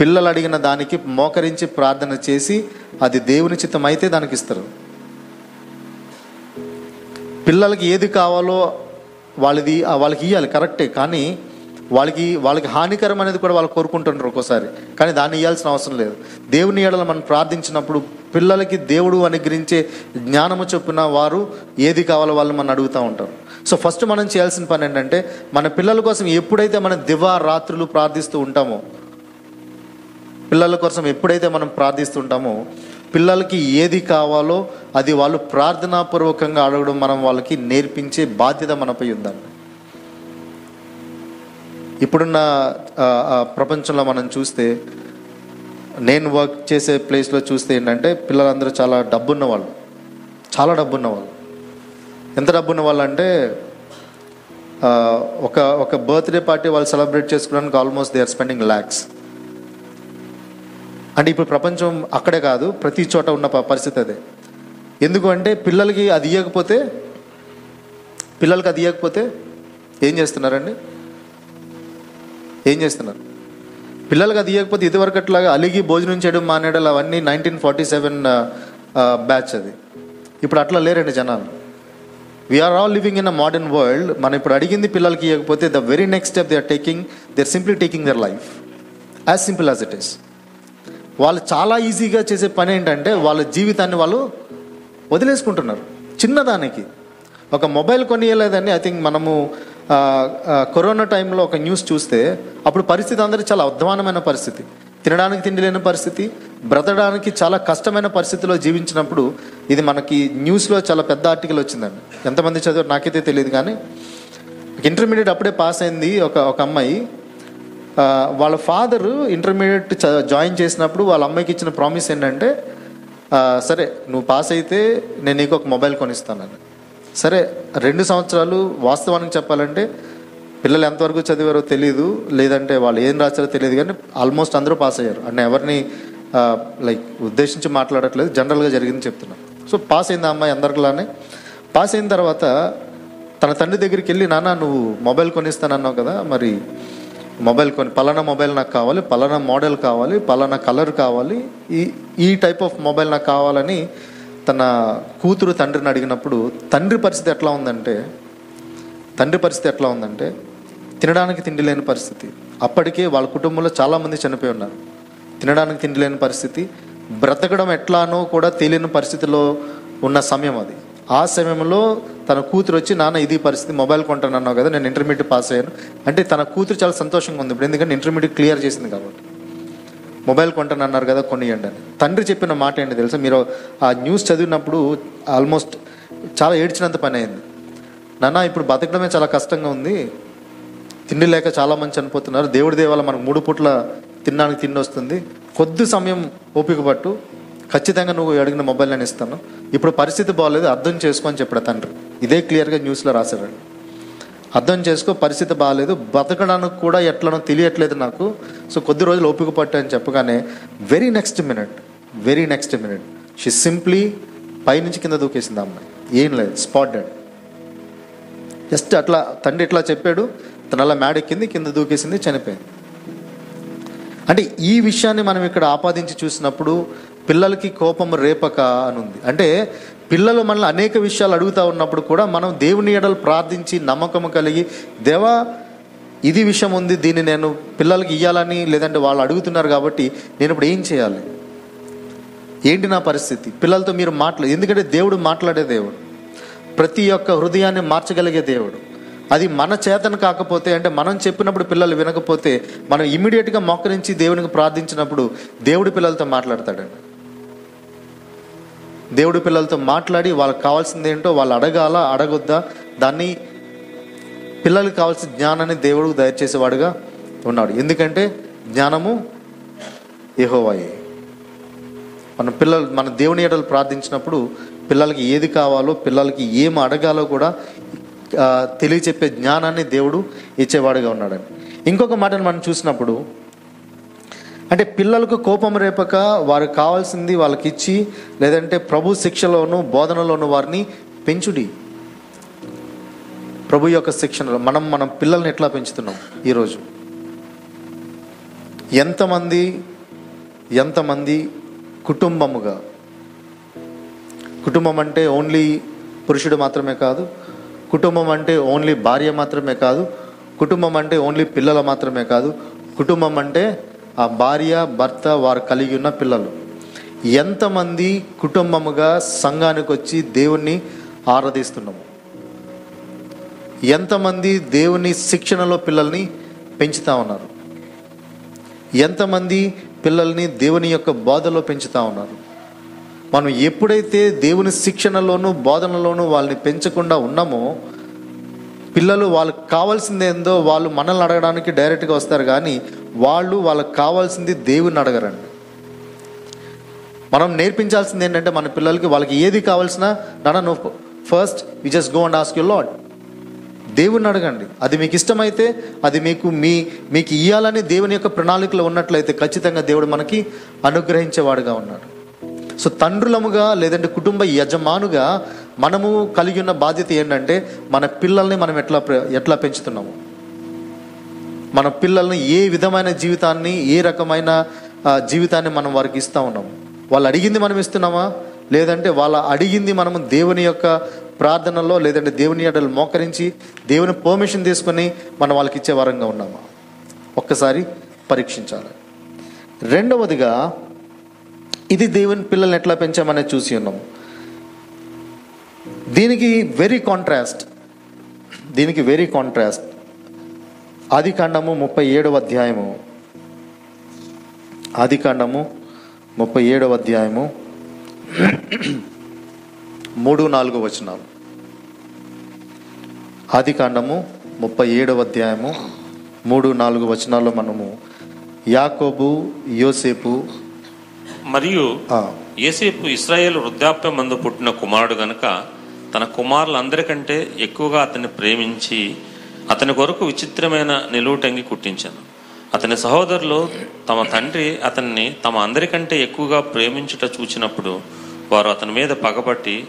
పిల్లలు అడిగిన దానికి మోకరించి ప్రార్థన చేసి అది దేవుని చిత్తం అయితే దానికి ఇస్తారు. పిల్లలకి ఏది కావాలో వాళ్ళది వాళ్ళకి ఇవ్వాలి కరెక్టే. కానీ వాళ్ళకి వాళ్ళకి హానికరం అనేది కూడా వాళ్ళు కోరుకుంటుంటారు ఒక్కోసారి. కానీ దాన్ని ఇవ్వాల్సిన అవసరం లేదు. దేవుని ఏడల మనం ప్రార్థించినప్పుడు పిల్లలకి దేవుడు అనుగ్రహించే జ్ఞానము చొప్పున వారు ఏది కావాలో వాళ్ళు మనం అడుగుతూ ఉంటారు సో ఫస్ట్ మనం చేయాల్సిన పని ఏంటంటే మన పిల్లల కోసం ఎప్పుడైతే మనం దివా రాత్రులు ప్రార్థిస్తూ ఉంటామో పిల్లల కోసం ఎప్పుడైతే మనం ప్రార్థిస్తుంటామో పిల్లలకి ఏది కావాలో అది వాళ్ళు ప్రార్థనాపూర్వకంగా అడగడం మనం వాళ్ళకి నేర్పించే బాధ్యత మనపై ఉందండి. ఇప్పుడున్న ప్రపంచంలో మనం చూస్తే నేను వర్క్ చేసే ప్లేస్లో చూస్తే ఏంటంటే పిల్లలందరూ చాలా డబ్బున్న వాళ్ళు చాలా డబ్బున్న వాళ్ళు ఎంత డబ్బున్న వాళ్ళు అంటే ఒక ఒక బర్త్డే పార్టీ వాళ్ళు సెలబ్రేట్ చేసుకోవడానికి almost they are spending lakhs అంటే ఇప్పుడు ప్రపంచం అక్కడే కాదు ప్రతి చోట ఉన్న ప- పరిస్థితి అదే. ఎందుకు అంటే పిల్లలకి అది ఇవ్వకపోతే పిల్లలకి అది ఇవ్వకపోతే ఏం చేస్తున్నారండి? ఏం చేస్తున్నారు? పిల్లలకు అది ఇవ్వకపోతే ఇదివరకు అట్లాగా అలిగి భోజనం చేయడం మానేయడం అవన్నీ నైన్టీన్ ఫార్టీ సెవెన్ బ్యాచ్ అది. ఇప్పుడు అట్లా లేరండి జనాలు. We are all living in a modern world మనం ఇప్పుడు అడిగింది పిల్లలకి ఇవ్వకపోతే the very next step they are taking they are simply taking their life as simple as it is వాళ్ళు చాలా ఈజీగా చేసే పని ఏంటంటే వాళ్ళ జీవితాన్ని వాళ్ళు వదిలేసుకుంటున్నారు. చిన్నదానికి. ఒక మొబైల్ కొనియలేదని ఐ థింక్ మనము కరోనా టైంలో ఒక న్యూస్ చూస్తే అప్పుడు పరిస్థితి అందరూ చాలా అధ్వానమైన పరిస్థితి. తినడానికి తిండి లేని పరిస్థితి బ్రతడానికి చాలా కష్టమైన పరిస్థితిలో జీవించినప్పుడు ఇది మనకి న్యూస్లో చాలా పెద్ద ఆర్టికల్ వచ్చిందండి. ఎంతమంది చదివారు నాకైతే తెలియదు కానీ ఇంటర్మీడియట్ అప్పుడే పాస్ అయింది ఒక ఒక అమ్మాయి. వాళ్ళ ఫాదర్ ఇంటర్మీడియట్ చ- జాయిన్ చేసినప్పుడు వాళ్ళ అమ్మాయికి ఇచ్చిన ప్రామిస్ ఏంటంటే సరే నువ్వు పాస్ అయితే నేను నీకు ఒక మొబైల్ కొనిస్తానని. సరే రెండు సంవత్సరాలు వాస్తవానికి చెప్పాలంటే పిల్లలు ఎంతవరకు చదివారో తెలియదు లేదంటే వాళ్ళు ఏం రాశారో తెలియదు కానీ ఆల్మోస్ట్ అందరూ పాస్ అయ్యారు. అంటే ఎవరిని లైక్ ఉద్దేశించి మాట్లాడట్లేదు జనరల్గా జరిగింది చెప్తున్నాను. సో పాస్ అయింది ఆ అమ్మాయి అందరిలానే. పాస్ అయిన తర్వాత తన తండ్రి దగ్గరికి వెళ్ళి నాన్న నువ్వు మొబైల్ కొనిస్తానన్నావు కదా మరి మొబైల్ కొని పలానా మొబైల్ నాకు కావాలి పలానా మోడల్ కావాలి పలానా కలర్ కావాలి ఈ ఈ టైప్ ఆఫ్ మొబైల్ నాకు కావాలని తన కూతురు తండ్రిని అడిగినప్పుడు తండ్రి పరిస్థితి ఎట్లా ఉందంటే తండ్రి పరిస్థితి ఎట్లా ఉందంటే తినడానికి తిండి లేని పరిస్థితి. అప్పటికే వాళ్ళ కుటుంబంలో చాలామంది చనిపోయి ఉన్నారు. తినడానికి తిండి లేని పరిస్థితి. బ్రతకడం ఎట్లానో కూడా తెలియని పరిస్థితిలో ఉన్న సమయం అది. ఆ సమయంలో తన కూతురు వచ్చి నాన్న ఇది పరిస్థితి మొబైల్ కొంటానన్నావు కదా నేను ఇంటర్మీడియట్ పాస్ అయ్యాను. అంటే తన కూతురు చాలా సంతోషంగా ఉంది ఇప్పుడు ఎందుకంటే ఇంటర్మీడియట్ క్లియర్ చేసింది కాబట్టి. మొబైల్ కొంటానన్నారు కదా కొనియండి అని. తండ్రి చెప్పిన మాట ఏంటి తెలుసా? మీరు ఆ న్యూస్ చదివినప్పుడు ఆల్మోస్ట్ చాలా ఏడ్చినంత పని అయింది. నాన్న ఇప్పుడు బతకడమే చాలా కష్టంగా ఉంది. తిండి లేక చాలా మంది చనిపోతున్నారు. దేవుడి దేవాల మనకు మూడు పూట్ల తినడానికి తిండి వస్తుంది. కొద్ది సమయం ఓపిక పట్టు. ఖచ్చితంగా నువ్వు అడిగిన మొబైల్ నేను ఇస్తాను. ఇప్పుడు పరిస్థితి బాగాలేదు అర్థం చేసుకో అని చెప్పాడు తండ్రి. ఇదే క్లియర్గా న్యూస్లో రాశాడు. అర్థం చేసుకో పరిస్థితి బాగాలేదు బతకడానికి కూడా ఎట్లనో తెలియట్లేదు నాకు. సో కొద్ది రోజులు ఓపిక పట్టు అని చెప్పగానే very next minute very next minute she simply పైనుంచి కింద దూకేసింది అమ్మాయి. ఏం లేదు స్పాట్ డెడ్ జస్ట్ అట్లా తండ్రి ఇట్లా చెప్పాడు. తన అలా మేడెక్కింది కింద దూకేసింది చనిపోయింది. అంటే ఈ విషయాన్ని మనం ఇక్కడ ఆపాదించి చూసినప్పుడు పిల్లలకి కోపం రేపక అని ఉంది అంటే పిల్లలు మనల్ని అనేక విషయాలు అడుగుతా ఉన్నప్పుడు కూడా మనం దేవుని ఎడలు ప్రార్థించి నమ్మకం కలిగి దేవా ఇది విషయం ఉంది దీన్ని నేను పిల్లలకి ఇవ్వాలని లేదంటే వాళ్ళు అడుగుతున్నారు కాబట్టి నేను ఇప్పుడు ఏం చేయాలి? ఏంటి నా పరిస్థితి? పిల్లలతో మీరు మాట్లా ఎందుకంటే దేవుడు మాట్లాడే దేవుడు. ప్రతి ఒక్క హృదయాన్ని మార్చగలిగే దేవుడు. అది మన చేతన కాకపోతే అంటే మనం చెప్పినప్పుడు పిల్లలు వినకపోతే మనం ఇమీడియట్గా మోకరించి దేవునికి ప్రార్థించినప్పుడు దేవుడు పిల్లలతో మాట్లాడతాడండి. దేవుడి పిల్లలతో మాట్లాడి వాళ్ళకి కావాల్సింది ఏంటో వాళ్ళు అడగాల అడగొద్దా? దాన్ని పిల్లలకు కావాల్సిన జ్ఞానాన్ని దేవుడు దయచేసేవాడుగా ఉన్నాడు. ఎందుకంటే జ్ఞానము ఏహోవాయే మన పిల్లలు మన దేవుని ఎడలు ప్రార్థించినప్పుడు పిల్లలకి ఏది కావాలో పిల్లలకి ఏం అడగాలో కూడా తెలియచెప్పే జ్ఞానాన్ని దేవుడు ఇచ్చేవాడుగా ఉన్నాడని ఇంకొక మాటను మనం చూసినప్పుడు అంటే పిల్లలకు కోపం రేపక వారికి కావాల్సింది వాళ్ళకి ఇచ్చి లేదంటే ప్రభు శిక్షలోను బోధనలోను వారిని పెంచుడి. ప్రభు యొక్క శిక్షణలో మనం మనం పిల్లల్ని ఎట్లా పెంచుతున్నాం ఈరోజు? ఎంతమంది ఎంతమంది కుటుంబముగా? కుటుంబం అంటే ఓన్లీ పురుషుడు మాత్రమే కాదు కుటుంబం అంటే ఓన్లీ భార్య మాత్రమే కాదు కుటుంబం అంటే ఓన్లీ పిల్లల మాత్రమే కాదు కుటుంబం అంటే ఆ భార్య భర్త వారు కలిగి ఉన్న పిల్లలు. ఎంతమంది కుటుంబముగా సంఘానికి వచ్చి దేవుణ్ణి ఆరాధిస్తున్నాము? ఎంతమంది దేవుని శిక్షణలో పిల్లల్ని పెంచుతా ఉన్నారు? ఎంతమంది పిల్లల్ని దేవుని యొక్క బోధలో పెంచుతా ఉన్నారు? మనం ఎప్పుడైతే దేవుని శిక్షణలోను బోధనలోను వాళ్ళని పెంచకుండా ఉన్నామో పిల్లలు వాళ్ళకి కావాల్సింది ఏందో వాళ్ళు మనల్ని అడగడానికి డైరెక్ట్గా వస్తారు. కానీ వాళ్ళు వాళ్ళకి కావాల్సింది దేవుని అడగరండి. మనం నేర్పించాల్సింది ఏంటంటే మన పిల్లలకి వాళ్ళకి ఏది కావాల్సిన నాన్న నువ్వు first you just go and ask you Lord దేవుణ్ణి అడగండి. అది మీకు ఇష్టమైతే అది మీకు మీ మీకు ఇయ్యాలని దేవుని యొక్క ప్రణాళికలో ఉన్నట్లయితే ఖచ్చితంగా దేవుడు మనకి అనుగ్రహించేవాడుగా ఉన్నాడు. సో తండ్రులముగా లేదంటే కుటుంబ యజమానుగా మనము కలిగి ఉన్న బాధ్యత ఏంటంటే మన పిల్లల్ని మనం ఎట్లా ఎట్లా పెంచుతున్నాము? మన పిల్లల్ని ఏ విధమైన జీవితాన్ని ఏ రకమైన జీవితాన్ని మనం వారికి ఇస్తా ఉన్నాం? వాళ్ళు అడిగింది మనం ఇస్తున్నామా? లేదంటే వాళ్ళ అడిగింది మనము దేవుని యొక్క ప్రార్థనలో లేదంటే దేవుని అడలు మోకరించి దేవుని పర్మిషన్ తీసుకొని మనం వాళ్ళకి ఇచ్చే వరంగా ఉన్నామా? ఒక్కసారి పరీక్షించాలి. రెండవదిగా ఇది దేవుని పిల్లల్ని ఎట్లా పెంచామనేది చూసి ఉన్నాం. దీనికి వెరీ కాంట్రాస్ట్ దీనికి వెరీ కాంట్రాస్ట్ ఆది కాండము ముప్పై ఏడవ అధ్యాయము. ఆది కాండము ముప్పై ఏడవ అధ్యాయము. మూడు నాలుగు వచనాలు. ఆది కాండము ముప్పై ఏడవ అధ్యాయము. మూడు నాలుగు వచనాల్లో మనము యాకోబు యోసేపు మరియు ఆ, ఏసేపు ఇస్రాయేల్ వృద్ధాప్యం మందు పుట్టిన కుమారుడు గనుక తన కుమారులందరికంటే ఎక్కువగా అతన్ని ప్రేమించి అతని కొరకు విచిత్రమైన నిలువుటంగి కుట్టించాను. అతని సహోదరులు తమ తండ్రి అతన్ని తమ అందరికంటే ఎక్కువగా ప్రేమించుట చూచినప్పుడు వారు అతని మీద పగపట్టి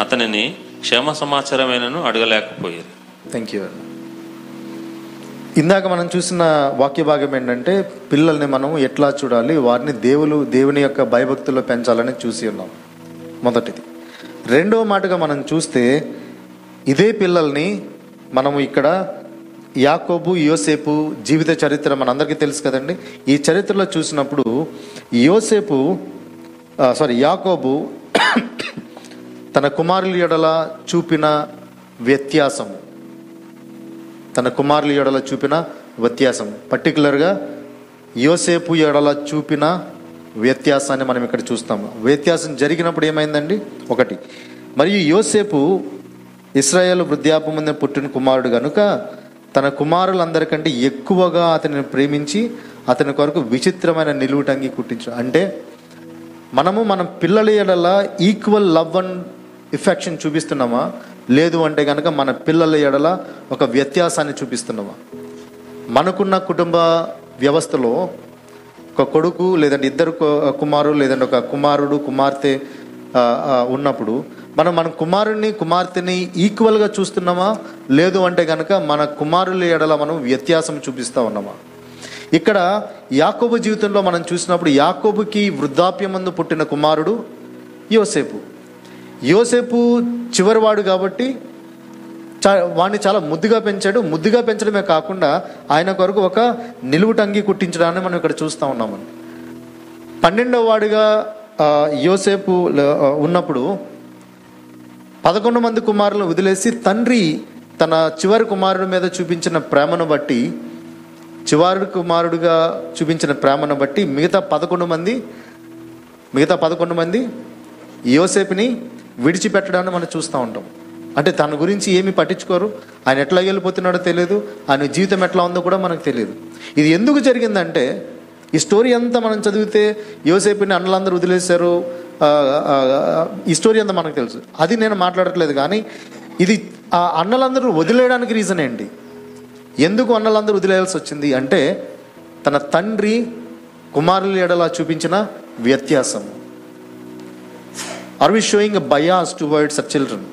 అతనిని క్షేమ సమాచారమైనను అడగలేకపోయారు. థ్యాంక్ యూ ఇందాక మనం చూసిన వాక్య భాగం ఏంటంటే పిల్లల్ని మనం ఎట్లా చూడాలి వారిని దేవులు దేవుని యొక్క భయభక్తుల్లో పెంచాలని చూసి ఉన్నాం. మొదటిది. రెండవ మాటగా మనం చూస్తే ఇదే పిల్లల్ని మనము ఇక్కడ యాకోబు యోసేపు జీవిత చరిత్ర మనందరికీ తెలుసు కదండి. ఈ చరిత్రలో చూసినప్పుడు యోసేపు సారీ యాకోబు తన కుమారుల ఎడల చూపిన వ్యత్యాసం. తన కుమారుల ఎడల చూపిన వ్యత్యాసం. పర్టికులర్గా యోసేపు ఎడల చూపిన వ్యత్యాసాన్ని మనం ఇక్కడ చూస్తాము. వ్యత్యాసం జరిగినప్పుడు ఏమైందండి? ఒకటి. మరియు యోసేపు ఇస్రాయేల్ వృద్ధాపం పుట్టిన కుమారుడు కనుక తన కుమారులందరికంటే ఎక్కువగా అతనిని ప్రేమించి అతని కొరకు విచిత్రమైన నిలువుటంగి కుట్టించు. అంటే మనము మన పిల్లల ఎడల ఈక్వల్ లవ్ అండ్ ఇఫెక్షన్ చూపిస్తున్నామా? లేదు అంటే కనుక మన పిల్లల ఎడల ఒక వ్యత్యాసాన్ని చూపిస్తున్నామా? మనకున్న కుటుంబ వ్యవస్థలో ఒక కొడుకు లేదంటే ఇద్దరు కుమారుడు లేదంటే ఒక కుమారుడు కుమార్తె ఉన్నప్పుడు మనం మన కుమారుడిని కుమార్తెని ఈక్వల్గా చూస్తున్నామా? లేదు అంటే కనుక మన కుమారుల ఎడల మనం వ్యత్యాసం చూపిస్తా ఉన్నామా? ఇక్కడ యాకోబు జీవితంలో మనం చూసినప్పుడు యాకోబుకి వృద్ధాప్యమందు పుట్టిన కుమారుడు యోసేపు. యోసేపు చివరివాడు కాబట్టి వాడిని చాలా ముద్దుగా పెంచాడు. ముద్దుగా పెంచడమే కాకుండా ఆయన కొరకు ఒక నిలువుటంగి కుట్టించడాన్ని మనం ఇక్కడ చూస్తూ ఉన్నామని పన్నెండవ వాడిగా యోసేపు ఉన్నప్పుడు పదకొండు మంది కుమారులను వదిలేసి తండ్రి తన చివరి కుమారుడి మీద చూపించిన ప్రేమను బట్టి చివరి కుమారుడుగా చూపించిన ప్రేమను బట్టి మిగతా పదకొండు మంది మిగతా పదకొండు మంది యోసేపుని విడిచిపెట్టడాన్ని మనం చూస్తూ ఉంటాం. అంటే తన గురించి ఏమీ పట్టించుకోరు? ఆయన ఎట్లా వెళ్ళిపోతున్నాడో తెలియదు. ఆయన జీవితం ఎట్లా ఉందో కూడా మనకు తెలియదు. ఇది ఎందుకు జరిగిందంటే ఈ స్టోరీ అంతా మనం చదివితే యోసేపుని అన్నలందరూ వదిలేశారు. ఈ స్టోరీ అంతా మనకు తెలుసు. అది నేను మాట్లాడట్లేదు కానీ ఇది ఆ అన్నలందరూ వదిలేయడానికి రీజన్ ఏంటి? ఎందుకు అన్నలందరూ వదిలేయాల్సి వచ్చింది అంటే తన తండ్రి కుమారుల ఎడలా చూపించిన వ్యత్యాసం. Are we showing bias towards our children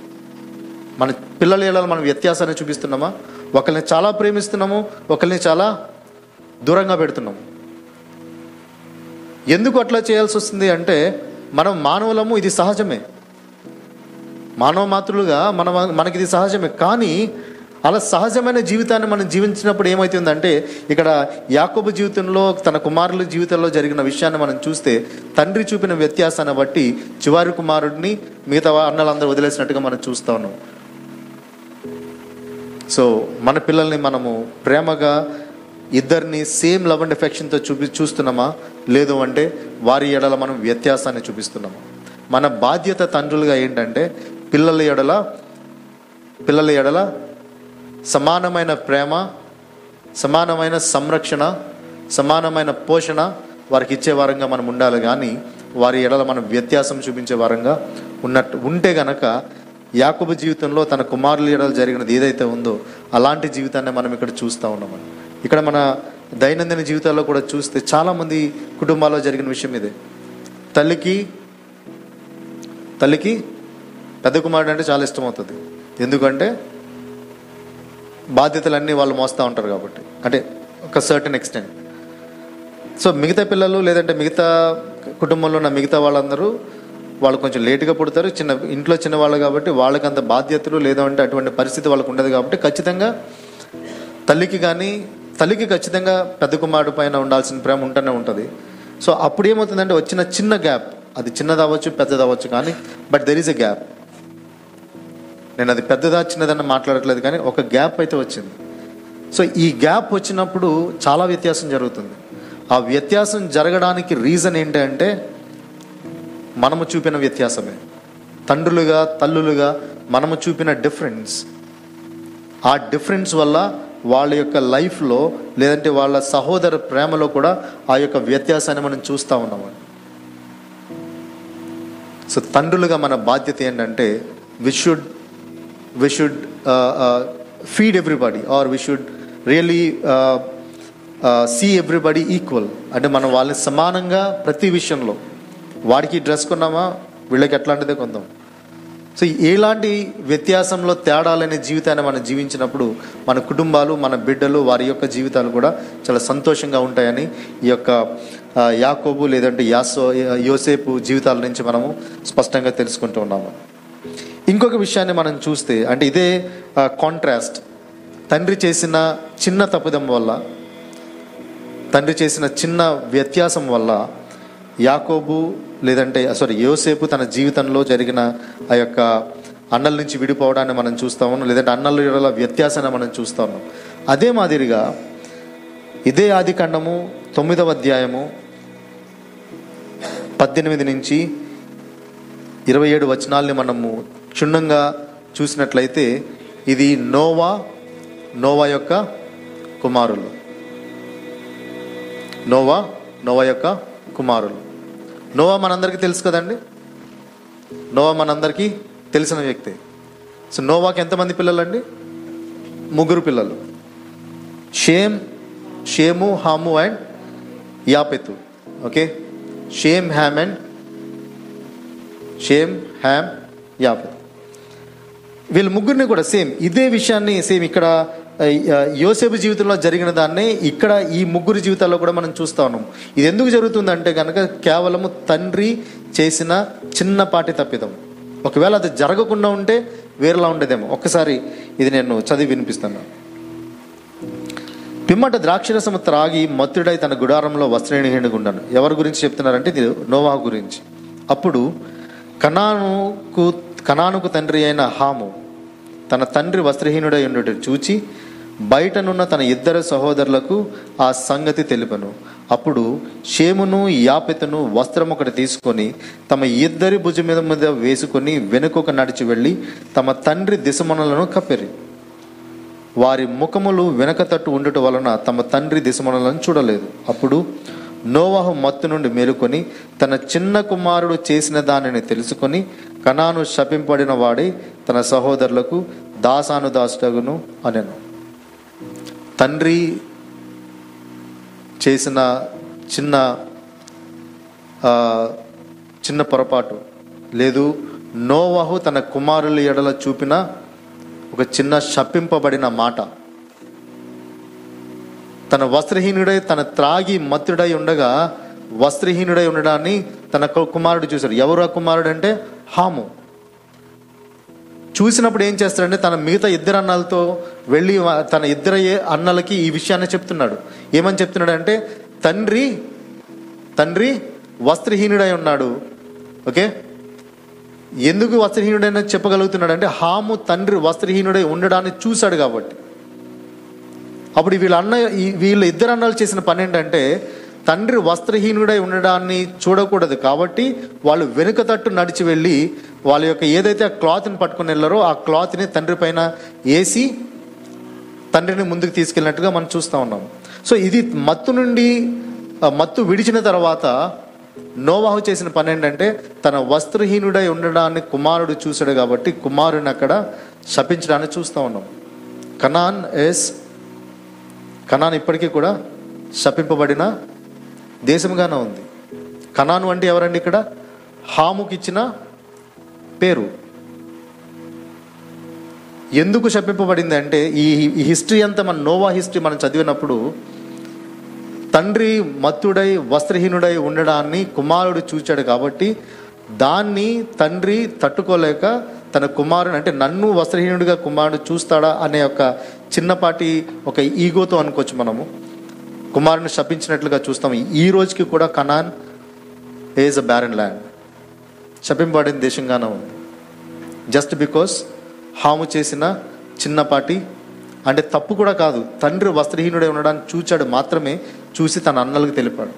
మన పిల్లల ఎడల మనం వ్యత్యాసాన్ని చూపిస్తున్నామా? ఒకరిని చాలా ప్రేమిస్తున్నాము ఒకరిని చాలా దూరంగా పెడుతున్నాము. ఎందుకు అట్లా చేయాల్సి వస్తుంది అంటే మనం మానవులము ఇది సహజమే. మానవ మాతృలుగా మన మనకి ఇది సహజమే. కానీ అలా సహజమైన జీవితాన్ని మనం జీవించినప్పుడు ఏమవుతుందంటే ఇక్కడ యాకోబు జీవితంలో తన కుమారుల జీవితంలో జరిగిన విషయాన్ని మనం చూస్తే తండ్రి చూపిన వ్యత్యాసాన్ని బట్టి చివరి కుమారుడిని మిగతా అన్నలందరూ వదిలేసినట్టుగా మనం చూస్తా ఉన్నాం. సో మన పిల్లల్ని మనము ప్రేమగా ఇద్దరిని సేమ్ లవ్ అండ్ ఎఫెక్షన్తో చూపి చూస్తున్నామా? లేదు అంటే వారి ఎడల మనం వ్యత్యాసాన్ని చూపిస్తున్నాము? మన బాధ్యత తండ్రులుగా ఏంటంటే పిల్లల ఎడల పిల్లల ఎడల సమానమైన ప్రేమ సమానమైన సంరక్షణ సమానమైన పోషణ వారికి ఇచ్చే వారంగా మనం ఉండాలి కానీ వారి ఎడల మనం వ్యత్యాసం చూపించే వారంగా ఉన్నట్టు ఉంటే గనక యాకుబ జీవితంలో తన కుమారుల ఎడలు జరిగినది ఏదైతే ఉందో అలాంటి జీవితాన్ని మనం ఇక్కడ చూస్తూ ఉన్నామని. ఇక్కడ మన దైనందిన జీవితాల్లో కూడా చూస్తే చాలామంది కుటుంబాల్లో జరిగిన విషయం ఇదే. తల్లికి తల్లికి పెద్ద కుమారుడు అంటే చాలా ఇష్టం అవుతుంది ఎందుకంటే బాధ్యతలన్నీ వాళ్ళు మోస్తూ ఉంటారు కాబట్టి. అంటే ఒక సర్టన్ ఎక్స్టెంట్ సో మిగతా పిల్లలు లేదంటే మిగతా కుటుంబంలో ఉన్న మిగతా వాళ్ళందరూ వాళ్ళు కొంచెం లేటుగా పుడతారు. చిన్న ఇంట్లో చిన్నవాళ్ళు కాబట్టి వాళ్ళకి అంత బాధ్యతలు లేదంటే అటువంటి పరిస్థితి వాళ్ళకు ఉండదు కాబట్టి ఖచ్చితంగా తల్లికి కానీ తల్లికి ఖచ్చితంగా పెద్ద కుమారుడు పైన ఉండాల్సిన ప్రేమ ఉంటూనే ఉంటుంది. సో అప్పుడు ఏమవుతుందంటే వచ్చిన చిన్న గ్యాప్. అది చిన్నదవ్వచ్చు పెద్దదవ్వచ్చు కానీ but there is a gap నేను అది పెద్దదా చిన్నదన్న మాట్లాడట్లేదు కానీ ఒక గ్యాప్ అయితే వచ్చింది. సో ఈ గ్యాప్ వచ్చినప్పుడు చాలా వ్యత్యాసం జరుగుతుంది. ఆ వ్యత్యాసం జరగడానికి రీజన్ ఏంటంటే మనము చూపిన వ్యత్యాసమే. తండ్రులుగా తల్లులుగా మనము చూపిన డిఫరెన్స్ ఆ డిఫరెన్స్ వల్ల వాళ్ళ యొక్క లైఫ్లో లేదంటే వాళ్ళ సహోదర ప్రేమలో కూడా ఆ యొక్క వ్యత్యాసాన్ని మనం చూస్తూ ఉన్నాము సో తండ్రులుగా మన బాధ్యత ఏంటంటే we should we should feed everybody are we should really see everybody equal అంటే మనం వాళ్ళని సమానంగా ప్రతి విషయంలో వాడికి డ్రెస్ కొన్నామా వీళ్ళకి ఎట్లాంటిదే కొందాం. సో ఎలాంటి వ్యత్యాసంలో తేడాలనే జీవితాన్ని మనం జీవించినప్పుడు మన కుటుంబాలు మన బిడ్డలు వారి యొక్క జీవితాలు కూడా చాలా సంతోషంగా ఉంటాయని ఈ యొక్క యాకోబు లేదంటే యాసో యోసేపు జీవితాల నుంచి మనము స్పష్టంగా తెలుసుకుంటూ ఉన్నాము. ఇంకొక విషయాన్ని మనం చూస్తే అంటే ఇదే కాంట్రాస్ట్ తండ్రి చేసిన చిన్న తప్పిదం వల్ల తండ్రి చేసిన చిన్న వ్యత్యాసం వల్ల యాకోబు లేదంటే సారీ యోసేపు తన జీవితంలో జరిగిన ఆ యొక్క అన్నల నుంచి విడిపోవడాన్ని మనం చూస్తాము లేదంటే అన్నల వ్యత్యాసాన్ని మనం చూస్తాము అదే మాదిరిగా ఇదే ఆది ఖండము తొమ్మిదవ అధ్యాయము పద్దెనిమిది నుంచి ఇరవై ఏడు వచనాల్ని మనము క్షుణ్ణంగా చూసినట్లయితే ఇది నోవా నోవా యొక్క కుమారులు. నోవా నోవా యొక్క కుమారులు. నోవా మనందరికీ తెలుసు కదండి? నోవా మనందరికీ తెలిసిన వ్యక్తి. సో నోవాకి ఎంతమంది పిల్లలండి? ముగ్గురు పిల్లలు. Shem Shem Ham and Japheth. Okay? Shem Ham and Shem Ham Japheth. వీళ్ళ ముగ్గురిని కూడా సేమ్ ఇదే విషయాన్ని సేమ్ ఇక్కడ యోసేపు జీవితంలో జరిగిన దాన్నే ఇక్కడ ఈ ముగ్గురు జీవితాల్లో కూడా మనం చూస్తా ఉన్నాం. ఇది ఎందుకు జరుగుతుందంటే కనుక కేవలము తండ్రి చేసిన చిన్నపాటి తప్పిదం. ఒకవేళ అది జరగకుండా ఉంటే వేరేలా ఉండేదేమో. ఒక్కసారి ఇది నేను చదివి వినిపిస్తాను. పిమ్మట ద్రాక్షరసము త్రాగి మత్తుడై తన గుడారంలో వస్త్రహీనుగుండను ఎవరి గురించి చెప్తున్నారంటే ఇది నోవా గురించి. అప్పుడు కనానుకు కనానుకు తండ్రి అయిన హాము తన తండ్రి వస్త్రహీనుడై ఉండటం చూచి బయటనున్న తన ఇద్దరు సహోదరులకు ఆ సంగతి తెలుపను. అప్పుడు షేమును యాపెతను వస్త్రం ఒకటి తీసుకొని తమ ఇద్దరి భుజం మీద మీద వేసుకొని వెనుకొక నడిచి వెళ్ళి తమ తండ్రి దిశమనలను కప్పెరి వారి ముఖములు వెనక తట్టు ఉండటం వలన తమ తండ్రి దిశమనలను చూడలేదు. అప్పుడు నోవాహు మత్తు నుండి మేలుకొని తన చిన్న కుమారుడు చేసిన దానిని తెలుసుకొని కణాను శపింపడిన వాడే తన సహోదరులకు దాసాను దాసుటగును అనెను. తండ్రి చేసిన చిన్న చిన్న పొరపాటు. లేదు నోవాహు తన కుమారుల ఎడల చూపిన ఒక చిన్న శపింపబడిన మాట. తన వస్త్రహీనుడై తన త్రాగి మత్తుడై ఉండగా వస్త్రహీనుడై ఉండడాన్ని తన కుమారుడు చూశాడు. ఎవరు ఆ కుమారుడు అంటే? హాము. చూసినప్పుడు ఏం చేస్తాడంటే తన మిగతా ఇద్దరు అన్నలతో వెళ్ళి తన ఇద్దరు అన్నలకి ఈ విషయాన్ని చెప్తున్నాడు. ఏమని చెప్తున్నాడు అంటే తండ్రి తండ్రి వస్త్రహీనుడై ఉన్నాడు. ఓకే? ఎందుకు వస్త్రహీనుడైన చెప్పగలుగుతున్నాడు అంటే హాము తండ్రి వస్త్రహీనుడై ఉండడాన్ని చూశాడు కాబట్టి. అప్పుడు వీళ్ళ అన్న వీళ్ళ ఇద్దరు అన్నలు చేసిన పని ఏంటంటే తండ్రి వస్త్రహీనుడై ఉండడాన్ని చూడకూడదు కాబట్టి వాళ్ళు వెనుక తట్టు నడిచి వెళ్ళి వాళ్ళ యొక్క ఏదైతే ఆ క్లాత్ని పట్టుకుని వెళ్ళారో ఆ క్లాత్ని తండ్రి పైన వేసి తండ్రిని ముందుకు తీసుకెళ్ళినట్టుగా మనం చూస్తూ ఉన్నాం. సో ఇది మత్తు నుండి మత్తు విడిచిన తర్వాత నోవాహు చేసిన పని ఏంటంటే తన వస్త్రహీనుడై ఉండడాన్ని కుమారుడు చూశాడు కాబట్టి కుమారుని అక్కడ శపించడాన్ని చూస్తూ ఉన్నాం. కనాన్ ఎస్ కనాన్ ఇప్పటికీ కూడా శపింపబడిన దేశంగానే ఉంది. కనాను అంటే ఎవరండి ఇక్కడ? హాముకి ఇచ్చిన పేరు. ఎందుకు శపింపబడింది అంటే ఈ హిస్టరీ అంతా మన నోవా హిస్టరీ మనం చదివినప్పుడు తండ్రి మత్తుడై వస్త్రహీనుడై ఉండడాన్ని కుమారుడు చూచాడు కాబట్టి దాన్ని తండ్రి తట్టుకోలేక తన కుమారుని అంటే నన్ను వస్త్రహీనుడిగా కుమారుడు చూస్తాడా అనే ఒక చిన్నపాటి ఒక ఈగోతో అనుకోవచ్చు మనము. కుమారుని శపించినట్లుగా చూస్తాం. ఈ రోజుకి కూడా Canaan is a barren land శపింపబడిన దేశంగానే ఉంది. జస్ట్ బికాస్ హాము చేసిన చిన్నపాటి అంటే తప్పు కూడా కాదు. తండ్రి వస్త్రహీనుడై ఉండడానికి చూచాడు మాత్రమే చూసి తన అన్నలకు తెలిపాడు.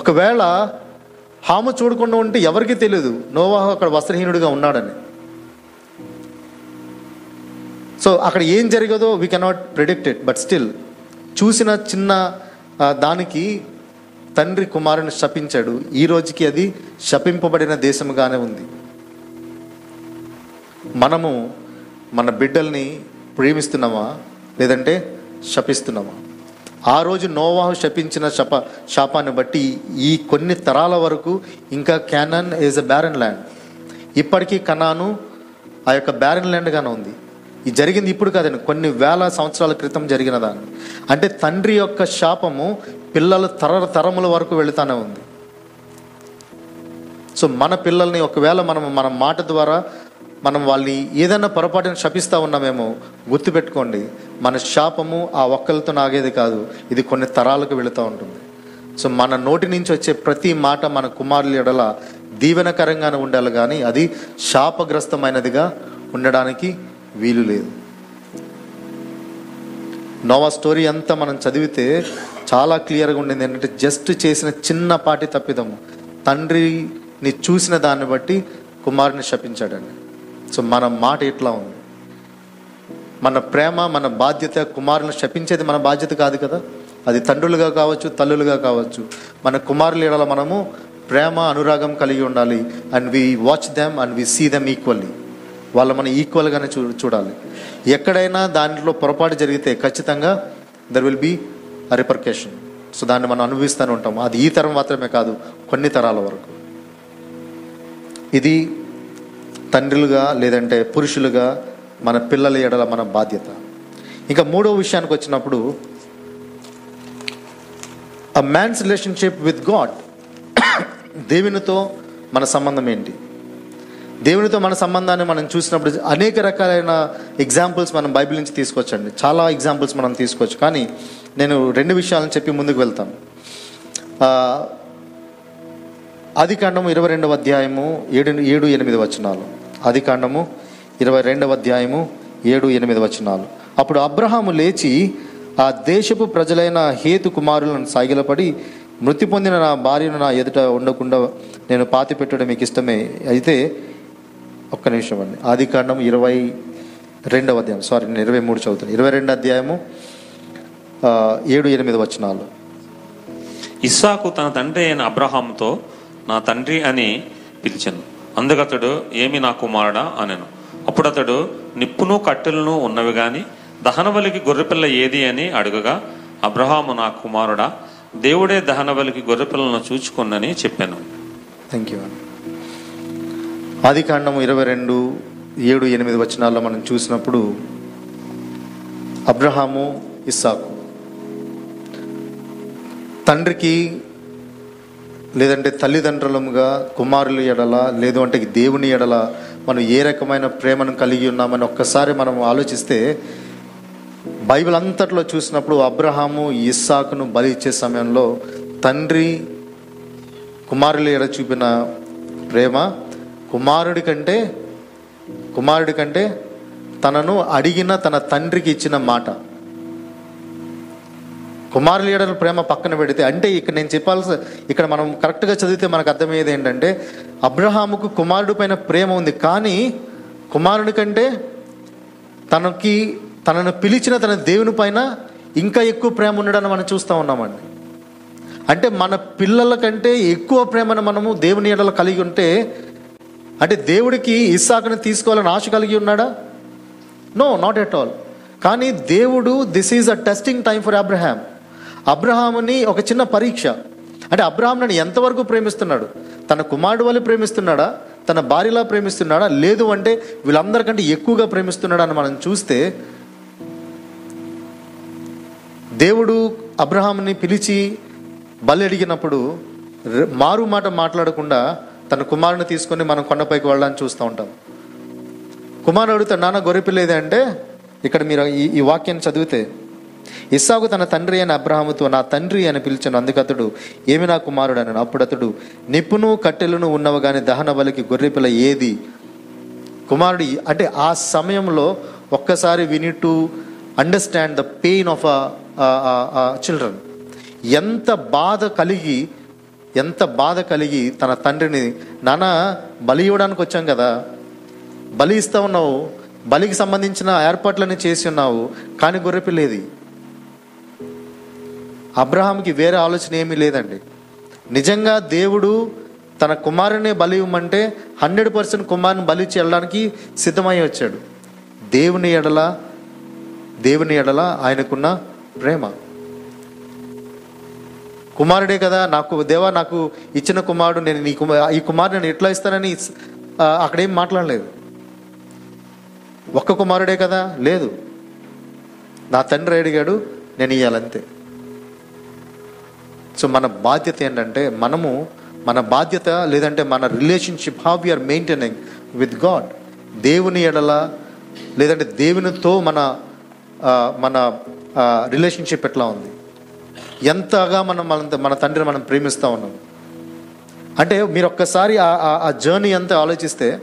ఒకవేళ హాము చూడకుండా ఉంటే ఎవరికీ తెలియదు నోవాహు అక్కడ వస్త్రహీనుడిగా ఉన్నాడని. సో అక్కడ ఏం జరిగదో we cannot predict it but still చూసిన చిన్న దానికి తండ్రి కుమారుని శపించాడు. ఈ రోజుకి అది శపింపబడిన దేశముగానే ఉంది. మనము మన బిడ్డల్ని ప్రేమిస్తున్నామా? లేదంటే శపిస్తున్నామా? ఆ రోజు నోవాహు శపించిన శప శాపాన్ని బట్టి ఈ కొన్ని తరాల వరకు ఇంకా Canaan is a barren land ఇప్పటికీ కనాను ఆ యొక్క బ్యారన్ ల్యాండ్గానే ఉంది. ఇది జరిగింది ఇప్పుడు కాదండి. కొన్ని వేల సంవత్సరాల క్రితం జరిగిన దాన్ని. అంటే తండ్రి యొక్క శాపము పిల్లలు తర తరముల వరకు వెళుతూనే ఉంది. సో మన పిల్లల్ని ఒకవేళ మనం మన మాట ద్వారా మనం వాళ్ళని ఏదైనా పొరపాటున శపిస్తూ ఉన్నామేమో గుర్తుపెట్టుకోండి మన శాపము ఆ ఒక్కలతో నాగేది కాదు ఇది కొన్ని తరాలకు వెళుతూ ఉంటుంది. సో మన నోటి నుంచి వచ్చే ప్రతి మాట మన కుమారుల ఎడల దీవెనకరంగానే ఉండాలి కానీ అది శాపగ్రస్తమైనదిగా ఉండడానికి వీలు లేదు. నోవా స్టోరీ అంతా మనం చదివితే చాలా క్లియర్గా ఉండింది ఏంటంటే జస్ట్ చేసిన చిన్నపాటి తప్పిదము. తండ్రిని చూసిన దాన్ని బట్టి కుమారుని శపించాడండి. సో మన మాట ఇట్లా ఉంది. మన ప్రేమ మన బాధ్యత కుమారులను శపించేది మన బాధ్యత కాదు కదా? అది తండ్రులుగా కావచ్చు తల్లులుగా కావచ్చు. మన కుమారులు ఎడల మనము ప్రేమ అనురాగం కలిగి ఉండాలి. And we watch them and we see them equally వాళ్ళు మనం ఈక్వల్గానే చూ చూడాలి. ఎక్కడైనా దాంట్లో పొరపాటు జరిగితే ఖచ్చితంగా there will be repercussion so దాన్ని మనం అనుభవిస్తూనే ఉంటాం అది ఈ తరం మాత్రమే కాదు కొన్ని తరాల వరకు. ఇది తండ్రులుగా లేదంటే పురుషులుగా మన పిల్లల ఎడల మన బాధ్యత. ఇంకా మూడో విషయానికి వచ్చినప్పుడు a man's relationship with God దేవునితో మన సంబంధం ఏంటి? దేవునితో మన సంబంధాన్ని మనం చూసినప్పుడు అనేక రకాలైన ఎగ్జాంపుల్స్ మనం బైబిల్ నుంచి తీసుకోవచ్చండి. చాలా ఎగ్జాంపుల్స్ మనం తీసుకోవచ్చు. కానీ నేను రెండు విషయాలను చెప్పి ముందుకు వెళ్తాను. ఆ, కాండము ఇరవై రెండవ అధ్యాయము ఏడు ఏడు ఎనిమిది వచనాలు. ఆది కాండము ఇరవై రెండవ అధ్యాయము ఏడు ఎనిమిది వచనాలు. అప్పుడు అబ్రహాము లేచి ఆ దేశపు ప్రజలైన హేతు కుమారులను సాగిలపడి మృతి పొందిన నా భార్యను నా ఎదుట ఉండకుండా నేను పాతి పెట్టడం మీకు ఇష్టమే. అయితే ఒక్క నిమిషం అండి. ఆది కాండం ఇరవై రెండవ అధ్యాయం. సారీ నేను ఇరవై మూడు చదువుతాను ఇరవై రెండు అధ్యాయము ఏడు ఎనిమిది వచనాలు. ఇస్సాకు తన తండ్రి అయిన అబ్రహాంతో నా తండ్రి అని పిలిచాను. అతడు ఏమి నా కుమారుడా? అనెను. అప్పుడు అతడు నిప్పును కట్టెలను ఉన్నవి గాని దహనబలికి గొర్రెపిల్ల ఏది అని అడుగగా అబ్రహాము నా కుమారుడా దేవుడే దహనబలికి గొర్రెపిల్లను చూచుకున్నని చెప్పాను. థ్యాంక్ యూ అండి ఆది కాండము ఇరవై రెండు ఏడు ఎనిమిది వచనాల్లో మనం చూసినప్పుడు అబ్రహాము ఇస్సాకు తండ్రికి లేదంటే తల్లిదండ్రులముగా కుమారుల ఎడల లేదు అంటే దేవుని ఎడల మనం ఏ రకమైన ప్రేమను కలిగి ఉన్నామని ఒక్కసారి మనం ఆలోచిస్తే బైబిల్ అంతట్లో చూసినప్పుడు అబ్రహాము ఇస్సాకును బలి ఇచ్చే సమయంలో తండ్రి కుమారుల ఎడ చూపిన ప్రేమ కుమారుడి కంటే కుమారుడి కంటే తనను అడిగిన తన తండ్రికి ఇచ్చిన మాట. కుమారుల ఎడల ప్రేమ పక్కన పెడితే అంటే ఇక్కడ నేను చెప్పాల్సి ఇక్కడ మనం కరెక్ట్గా చదివితే మనకు అర్థమయ్యేది ఏంటంటే అబ్రహాముకు కుమారుడి పైన ప్రేమ ఉంది కానీ కుమారుడి కంటే తనకి తనను పిలిచిన తన దేవుని పైన ఇంకా ఎక్కువ ప్రేమ ఉండడాన్ని మనం చూస్తూ ఉన్నామండి. అంటే మన పిల్లల కంటే ఎక్కువ ప్రేమను మనము దేవుని ఎడల కలిగి ఉంటే అంటే దేవుడికి ఇస్సాకుని తీసుకోవాలని ఆశ కలిగి ఉన్నాడా? No not at all. కానీ దేవుడు this is a testing time for Abraham. అబ్రహాముని ఒక చిన్న పరీక్ష. అంటే అబ్రహాం నన్ను ఎంతవరకు ప్రేమిస్తున్నాడు? తన కుమారుడు వల్ల ప్రేమిస్తున్నాడా? తన భార్యలా ప్రేమిస్తున్నాడా? లేదు అంటే వీళ్ళందరికంటే ఎక్కువగా ప్రేమిస్తున్నాడా అని మనం చూస్తే దేవుడు అబ్రహాంని పిలిచి బలి అడిగినప్పుడు మారు మాట మాట్లాడకుండా తన కుమారుని తీసుకొని మనం కొండపైకి వెళ్ళడానికి చూస్తూ ఉంటాం. కుమారుడు అడుగుతాడు నాన్న గొర్రెపిల్లేదే అంటే ఇక్కడ మీరు ఈ ఈ వాక్యాన్ని చదివితే ఇస్సాకు తన తండ్రి అయిన అబ్రహాముతో నా తండ్రి అని పిలిచాను అందుకతడు ఏమి నా కుమారుడు? అని అప్పుడు అతడు నిప్పును కట్టెలను ఉన్నవ కానీ దహన బలికి గొర్రెపిల్ల ఏది? కుమారుడు అంటే ఆ సమయంలో ఒక్కసారి we need to understand the pain of a children ఎంత బాధ కలిగి ఎంత బాధ కలిగి తన తండ్రిని నాన్న బలి ఇవ్వడానికి వచ్చాం కదా. బలి ఇస్తా ఉన్నావు. బలికి సంబంధించిన ఏర్పాట్లన్నీ చేసి ఉన్నావు. కానీ గొర్రెపిల్లేది అబ్రహాంకి వేరే ఆలోచన ఏమీ లేదండి. నిజంగా దేవుడు తన కుమారుని బలి ఇవ్వమంటే హండ్రెడ్ పర్సెంట్ కుమారుని బలి ఇచ్చి వెళ్ళడానికి సిద్ధమై వచ్చాడు. దేవుని ఎడల దేవుని ఎడల ఆయనకున్న ప్రేమ. కుమారుడే కదా నాకు దేవా నాకు ఇచ్చిన కుమారుడు నేను నీ కుమార్ ఈ కుమారుడు నేను ఎట్లా ఇస్తానని అక్కడేం మాట్లాడలేదు. ఒక్క కుమారుడే కదా? లేదు. నా తండ్రి అడిగాడు నేను ఇయ్యాలంతే. సో మన బాధ్యత ఏంటంటే మనము మన బాధ్యత లేదంటే మన relationship how are maintaining with God దేవుని ఎడల లేదంటే దేవునితో మన మన రిలేషన్షిప్ ఎట్లా ఉంది? ఎంతగా మనం మన మన తండ్రిని మనం ప్రేమిస్తూ ఉన్నాం? అంటే మీరు ఒక్కసారి ఆ- జర్నీ అంతా ఆలోచిస్తే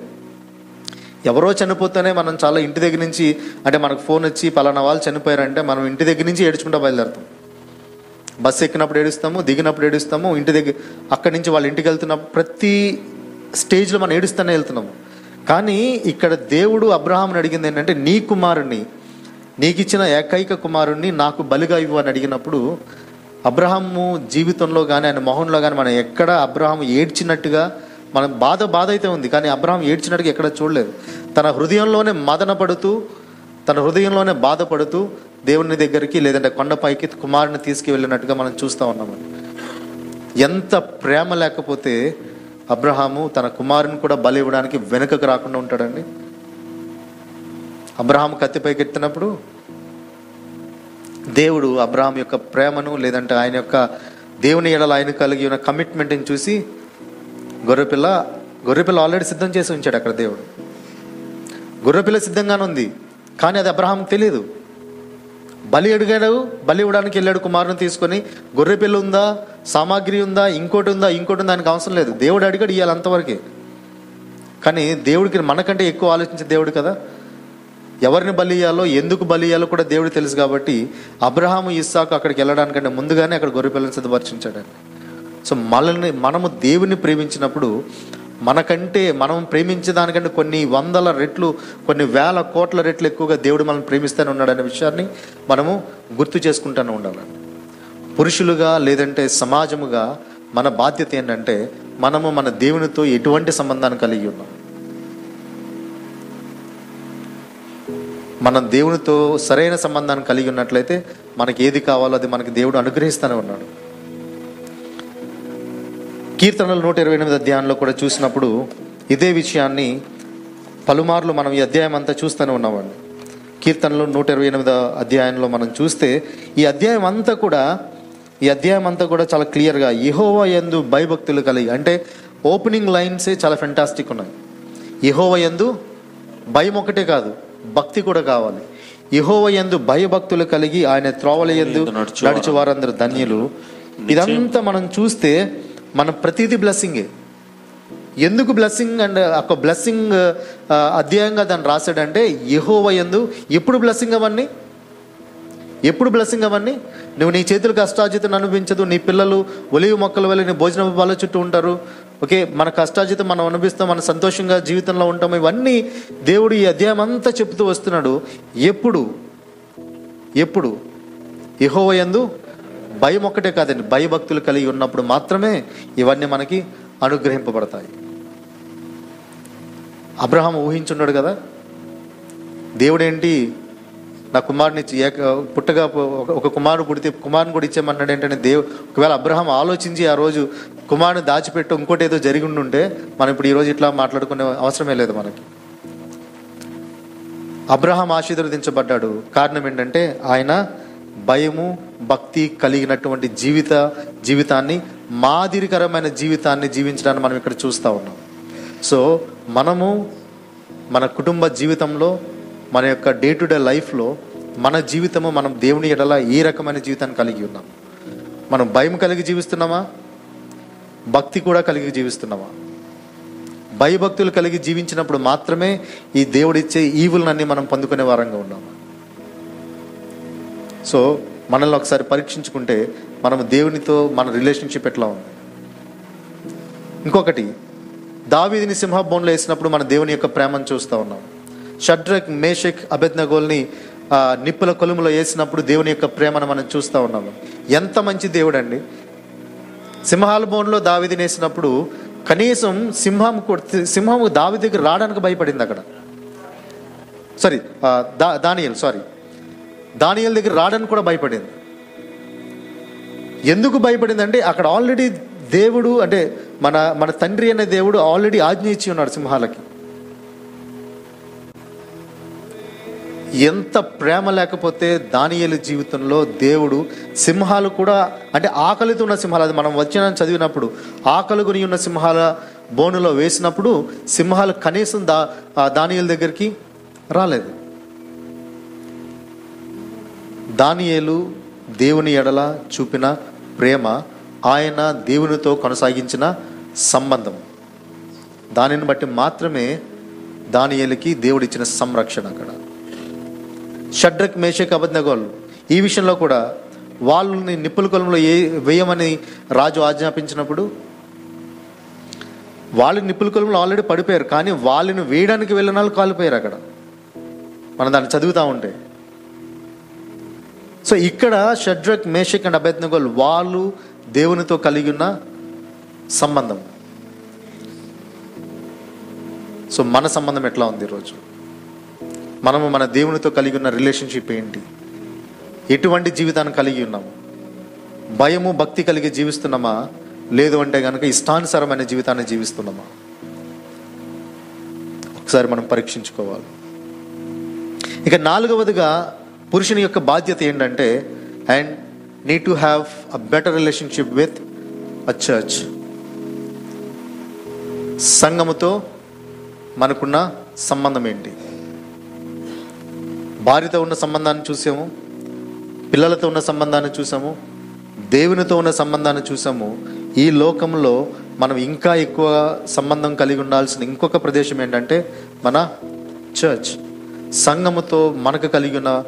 ఎవరో చనిపోతేనే మనం చాలా ఇంటి దగ్గర నుంచి అంటే మనకు ఫోన్ వచ్చి పలానా వాళ్ళు చనిపోయారంటే మనం ఇంటి దగ్గర నుంచి ఏడ్చుకుంటా బయలుదేరుతాం. బస్సు ఎక్కినప్పుడు ఏడుస్తాము దిగినప్పుడు ఏడుస్తాము ఇంటి దగ్గర అక్కడి నుంచి వాళ్ళ ఇంటికి వెళ్తున్న ప్రతి స్టేజ్లో మనం ఏడుస్తూనే వెళ్తున్నాము. కానీ ఇక్కడ దేవుడు అబ్రహాంని అడిగింది ఏంటంటే నీ కుమారుణ్ణి నీకు ఇచ్చిన ఏకైక కుమారుణ్ణి నాకు బలిగా ఇవ్వు అని అడిగినప్పుడు అబ్రహాము జీవితంలో కానీ ఆయన మొహంలో కానీ మనం ఎక్కడ అబ్రహాం ఏడ్చినట్టుగా మనం బాధ బాధ అయితే ఉంది. కానీ అబ్రహాం ఏడ్చినట్టుగా ఎక్కడ చూడలేదు. తన హృదయంలోనే మదన పడుతూ తన హృదయంలోనే బాధపడుతూ దేవుని దగ్గరికి లేదంటే కొండపైకి కుమారుని తీసుకువెళ్ళినట్టుగా మనం చూస్తూ ఉన్నామండి. ఎంత ప్రేమ లేకపోతే అబ్రహాము తన కుమారుని కూడా బలి ఇవ్వడానికి వెనుకకు రాకుండా ఉంటాడండి. అబ్రహాం కత్తిపైకి ఎత్తినప్పుడు దేవుడు అబ్రహాం యొక్క ప్రేమను లేదంటే ఆయన యొక్క దేవుని ఎడల ఆయన కలిగి ఉన్న కమిట్మెంట్ని చూసి గొర్రెపిల్ల గొర్రెపిల్ల ఆల్రెడీ సిద్ధం చేసి ఉంచాడు అక్కడ దేవుడు. గొర్రెపిల్ల సిద్ధంగానే ఉంది. కానీ అది అబ్రహాం తెలియదు బలి అడిగాడు బలి ఇవ్వడానికి వెళ్ళాడు కుమారుని తీసుకొని. గొర్రె పిల్ల ఉందా? సామాగ్రి ఉందా? ఇంకోటి ఉందా? ఇంకోటి ఉందా? ఆయనకు అవసరం లేదు. దేవుడు అడిగాడు ఇవ్వాలి అంతవరకే. కానీ దేవుడికి మనకంటే ఎక్కువ ఆలోచించే దేవుడు కదా. ఎవరిని బలి ఇయ్యాలో ఎందుకు బలి ఇయ్యాలో కూడా దేవుడు తెలుసు కాబట్టి అబ్రహాము ఇస్సాకు అక్కడికి వెళ్ళడానికంటే ముందుగానే అక్కడ గొర్రె పిల్లని సిద్ధపరిచించాడండి. సో మనల్ని మనము దేవుని ప్రేమించినప్పుడు మనకంటే మనం ప్రేమించే దానికంటే కొన్ని వందల రెట్లు కొన్ని వేల కోట్ల రెట్లు ఎక్కువగా దేవుడు మనల్ని ప్రేమిస్తూనే ఉన్నాడనే విషయాన్ని మనము గుర్తు చేసుకుంటూనే ఉండాలండి పురుషులుగా లేదంటే సమాజముగా మన బాధ్యత ఏంటంటే మనము మన దేవునితో ఎటువంటి సంబంధాన్ని కలిగి ఉన్నాం. మనం దేవునితో సరైన సంబంధాన్ని కలిగి ఉన్నట్లయితే మనకి ఏది కావాలో అది మనకి దేవుడు అనుగ్రహిస్తూనే ఉన్నాడు. కీర్తనలు నూట ఇరవై ఎనిమిది అధ్యాయంలో కూడా చూసినప్పుడు ఇదే విషయాన్ని పలుమార్లు మనం ఈ అధ్యాయం అంతా చూస్తూనే ఉన్నామండి. కీర్తనలు నూట ఇరవై ఎనిమిది అధ్యాయంలో మనం చూస్తే ఈ అధ్యాయం అంతా కూడా ఈ అధ్యాయం అంతా కూడా చాలా క్లియర్గా యహోవా యందు భయభక్తులు కలిగి అంటే ఓపెనింగ్ లైన్సే చాలా ఫెంటాస్టిక్ ఉన్నాయి. యహోవ యందు భయం ఒకటే కాదు భక్తి కూడా కావాలి. యహోవ యందు భయభక్తులు కలిగి ఆయన త్రోవల యందు నడుచువారు. నడుచు వారందరూ ధన్యులు. ఇదంతా మనం చూస్తే మన ప్రతిదీ బ్లెస్సింగే ఎందుకు బ్లెస్సింగ్ అండ్ ఒక బ్లెస్సింగ్ అధ్యాయంగా దాన్ని రాశాడంటే యహోవ యందు ఎప్పుడు బ్లెస్సింగ్ అవన్నీ? ఎప్పుడు బ్లెస్సింగ్ అవన్నీ? నువ్వు నీ చేతులకు కష్టార్జితం అనిపించదు నీ పిల్లలు ఒలివి మొక్కల వల్ల నీ భోజన వాళ్ళ చుట్టూ ఉంటారు. ఓకే మన కష్టార్జితం మనం అనుభవిస్తాం మన సంతోషంగా జీవితంలో ఉంటాం. ఇవన్నీ దేవుడు ఈ అధ్యాయం అంతా చెప్తూ వస్తున్నాడు. ఎప్పుడు? ఎప్పుడు? యహోవయందు భయం ఒక్కటే కాదండి. భయభక్తులు కలిగి ఉన్నప్పుడు మాత్రమే ఇవన్నీ మనకి అనుగ్రహింపబడతాయి. అబ్రహాం ఊహించున్నాడు కదా? దేవుడేంటి? నా కుమారుని ఏక పుట్టగా ఒక- ఒక కుమారుడు పుడితే కుమారుని కూడా ఇచ్చేమన్నాడు ఏంటంటే దేవు ఒకవేళ అబ్రహం ఆలోచించి ఆ రోజు కుమారుని దాచిపెట్టి ఇంకోటి ఏదో జరిగి ఉండుంటే మనం ఇప్పుడు ఈ రోజు ఇట్లా మాట్లాడుకునే అవసరమే లేదు మనకి. అబ్రహాం ఆశీర్వదించబడ్డాడు. కారణం ఏంటంటే ఆయన భయము భక్తి కలిగినటువంటి జీవిత జీవితాన్ని మాదిరికరమైన జీవితాన్ని జీవించడాన్ని మనం ఇక్కడ చూస్తూ ఉన్నాం. సో మనము మన కుటుంబ జీవితంలో మన యొక్క డే టు డే లైఫ్లో మన జీవితము మనం దేవుని ఎడల ఏ రకమైన జీవితాన్ని కలిగి ఉన్నాం? మనం భయం కలిగి జీవిస్తున్నామా? భక్తి కూడా కలిగి జీవిస్తున్నామా? భయభక్తులు కలిగి జీవించినప్పుడు మాత్రమే ఈ దేవుడిచ్చే ఈవులనన్నీ మనం పొందుకునే వారంగా ఉన్నాము? సో మనల్ని ఒకసారి పరీక్షించుకుంటే మనం దేవునితో మన రిలేషన్షిప్ ఎట్లా ఉంది? ఇంకొకటి దావీదిని సింహభవన్లో వేసినప్పుడు మన దేవుని యొక్క ప్రేమను చూస్తూ ఉన్నాం. షడ్రక్ మేషక్ అభెజ్ఞగోల్ని నిప్పుల కొలుములో వేసినప్పుడు దేవుని యొక్క ప్రేమను మనం చూస్తూ ఉన్నాము ఎంత మంచి దేవుడు అండి సింహాల బోన్లో దావిదిని వేసినప్పుడు కనీసం సింహం కొడితే- సింహం దావి దగ్గర రావడానికి భయపడింది అక్కడ. సారీ దా దానియల్ సారీ దానియల్ దగ్గర రావడానికి కూడా భయపడింది. ఎందుకు భయపడింది అంటే అక్కడ ఆల్రెడీ దేవుడు అంటే మన మన తండ్రి అనే దేవుడు ఆల్రెడీ ఆజ్ఞ ఇచ్చి ఉన్నాడు సింహాలకి. ఎంత ప్రేమ లేకపోతే దానియలు జీవితంలో దేవుడు సింహాలు కూడా అంటే ఆకలితో ఉన్న సింహాలు అది మనం వచ్చిన చదివినప్పుడు ఆకలి గురి ఉన్న సింహాల బోనులో వేసినప్పుడు సింహాలు కనీసం దా దానియల దగ్గరికి రాలేదు. దానియేలు దేవుని ఎడల చూపిన ప్రేమ ఆయన దేవునితో కొనసాగించిన సంబంధం. దానిని బట్టి మాత్రమే దానియేలుకి దేవుడిచ్చిన సంరక్షణ అక్కడ. షడ్రక్ మేషక్ అబద్నగోళ్ళు ఈ విషయంలో కూడా వాళ్ళని నిప్పుల కొలంలో ఏ వేయమని రాజు ఆజ్ఞాపించినప్పుడు వాళ్ళు నిప్పుల కొలంలో ఆల్రెడీ పడిపోయారు కానీ వాళ్ళని వేయడానికి వెళ్ళిన వాళ్ళు కాలిపోయారు అక్కడ. మనం దాన్ని చదువుతూ ఉంటే. సో ఇక్కడ షడ్రక్ మేషక్ అండ్ అభ్యర్థనగోల్ వాళ్ళు దేవునితో కలిగి ఉన్న సంబంధం. సో మన సంబంధం ఎట్లా ఉంది ఈరోజు? మనము మన దేవునితో కలిగి ఉన్న రిలేషన్షిప్ ఏంటి? ఎటువంటి జీవితాన్ని కలిగి ఉన్నాము? భయము భక్తి కలిగి జీవిస్తున్నామా? లేదు అంటే కనుక ఇష్టానుసారమైన జీవితాన్ని జీవిస్తున్నామా? ఒకసారి మనం పరీక్షించుకోవాలి. ఇక నాలుగవదిగా పురుషుని యొక్క బాధ్యత ఏంటంటే and need to have a better relationship with a church సంఘముతో మనకున్న సంబంధం ఏంటి? భార్యతో ఉన్న సంబంధాన్ని చూసాము పిల్లలతో ఉన్న సంబంధాన్ని చూసాము దేవునితో ఉన్న సంబంధాన్ని చూసాము. ఈ లోకంలో మనం ఇంకా ఎక్కువ సంబంధం కలిగి ఉండాల్సిన ఇంకొక ప్రదేశం ఏంటంటే మన చర్చ్ సంఘముతో మనకు కలిగి ఉన్న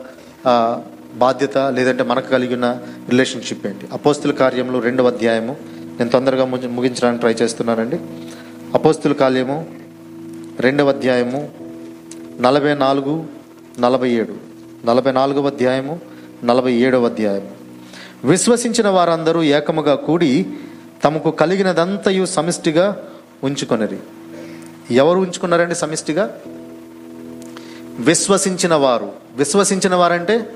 బాధ్యత లేదంటే మనకు కలిగిన రిలేషన్షిప్ ఏంటి? అపోస్తుల కార్యంలో రెండవ అధ్యాయము. నేను తొందరగా ముగి- ముగించడానికి ట్రై చేస్తున్నానండి. అపోస్తుల కార్యము రెండవ అధ్యాయము నలభై నాలుగు నలభై ఏడు. నలభై నాలుగవ అధ్యాయము నలభై ఏడవ అధ్యాయము. విశ్వసించిన వారందరూ ఏకముగా కూడి తమకు కలిగినదంతయు సమిష్టిగా ఉంచుకొనిరి. ఎవరు ఉంచుకున్నారండి సమిష్టిగా? విశ్వసించిన వారు విశ్వసించిన వారంటే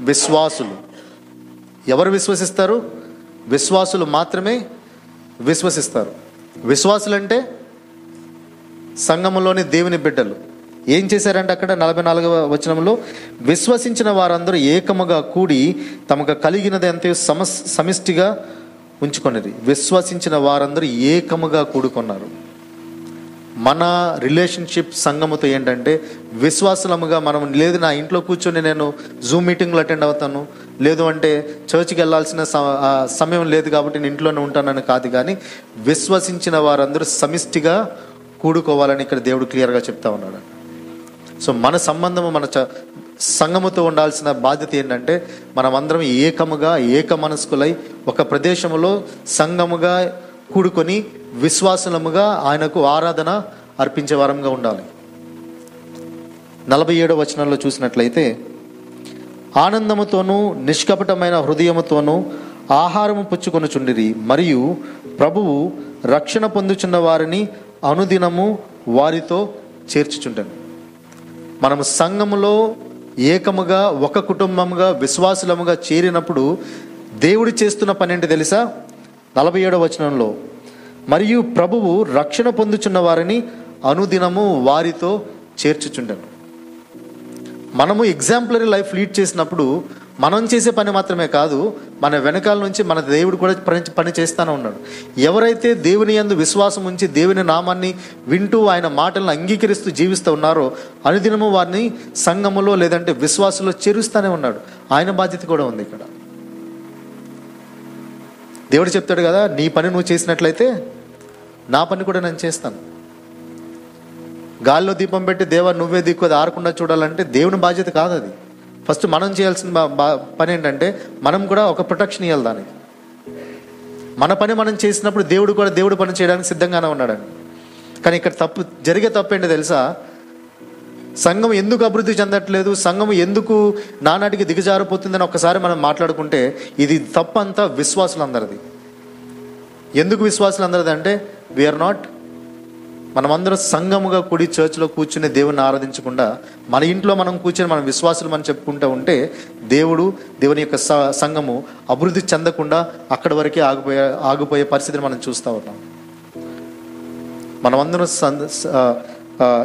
విశ్వాసులు. ఎవరు విశ్వసిస్తారు? విశ్వాసులు మాత్రమే విశ్వసిస్తారు. విశ్వాసులు అంటే సంఘములోని దేవుని బిడ్డలు. ఏం చేశారంటే అక్కడ నలభై నాలుగవ వచనంలో విశ్వసించిన వారందరూ ఏకముగా కూడి తమకు కలిగినది అంతే సమస్ సమిష్టిగా ఉంచుకొనిది విశ్వసించిన వారందరూ ఏకముగా కూడుకున్నారు. మన రిలేషన్షిప్ సంఘముతో ఏంటంటే విశ్వాసలముగా మనం లేదు నా ఇంట్లో కూర్చొని నేను జూమ్ మీటింగ్లు అటెండ్ అవుతాను. లేదు అంటే చర్చ్కి వెళ్ళాల్సిన స- సమయం లేదు కాబట్టి నేను ఇంట్లోనే ఉంటానని కాదు కానీ విశ్వసించిన వారందరూ సమిష్టిగా కూడుకోవాలని ఇక్కడ దేవుడు క్లియర్గా చెప్తా ఉన్నాడు. సో మన సంబంధము మన చ సంఘముతో ఉండాల్సిన బాధ్యత ఏంటంటే మనమందరం ఏకముగా ఏక మనస్కులై ఒక ప్రదేశంలో సంఘముగా కూడుకొని విశ్వాసముగా ఆయనకు ఆరాధన అర్పించే వరంగా ఉండాలి. నలభై ఏడో వచనంలో చూసినట్లయితే ఆనందముతోనూ నిష్కపటమైన హృదయముతోనూ ఆహారము పుచ్చుకొనుచుండిరి మరియు ప్రభువు రక్షణ పొందుచున్న వారిని అనుదినము వారితో చేర్చుచుండను. మనం సంఘములో ఏకముగా ఒక కుటుంబముగా విశ్వాసులముగా చేరినప్పుడు దేవుడు చేస్తున్న పని ఏంటి తెలుసా? నలభై ఏడవ వచనంలో మరియు ప్రభువు రక్షణ పొందుచున్న వారిని అనుదినము వారితో చేర్చుచుండను. మనము ఎగ్జాంపులరీ లైఫ్ లీడ్ చేసినప్పుడు మనం చేసే పని మాత్రమే కాదు మన వెనకాల నుంచి మన దేవుడు కూడా పని పని చేస్తానే ఉన్నాడు. ఎవరైతే దేవుని యందు విశ్వాసం ఉంచి దేవుని నామాన్ని వింటూ ఆయన మాటలను అంగీకరిస్తూ జీవిస్తూ ఉన్నారో అనుదినము వారిని సంఘములో లేదంటే విశ్వాసంలో చేరుస్తూనే ఉన్నాడు. ఆయన బాధ్యత కూడా ఉంది ఇక్కడ. దేవుడు చెప్తాడు కదా నీ పని నువ్వు చేసినట్లయితే నా పని కూడా నేను చేస్తాను. గాల్లో దీపం పెట్టి దేవ నువ్వే దిక్కు అది ఆరకుండా చూడాలంటే దేవుని బాధ్యత కాదు అది. ఫస్ట్ మనం చేయాల్సిన బా- బా- పని ఏంటంటే మనం కూడా ఒక ప్రొటెక్షన్ ఇవ్వాలి దానికి. మన పని మనం చేసినప్పుడు దేవుడు కూడా దేవుడు పని చేయడానికి సిద్ధంగానే ఉన్నాడని కానీ ఇక్కడ తప్పు జరిగే తప్పు ఏంటో తెలుసా? సంఘం ఎందుకు అభివృద్ధి చెందట్లేదు? సంఘం ఎందుకు నానాటికి దిగజారిపోతుందని ఒక్కసారి మనం మాట్లాడుకుంటే ఇది తప్పంతా విశ్వాసులందరిది. ఎందుకు విశ్వాసులందరిది అంటే వీఆర్ నాట్ మనమందరం సంఘముగా కూడి చర్చ్లో కూర్చుని దేవుని ఆరాధించకుండా మన ఇంట్లో మనం కూర్చొని మన విశ్వాసులు మనం చెప్పుకుంటూ ఉంటే దేవుడు దేవుని యొక్క స- సంఘము అభివృద్ధి చెందకుండా అక్కడి వరకే ఆగిపోయే ఆగిపోయే పరిస్థితిని మనం చూస్తూ ఉన్నాం. మనమందరం సంద-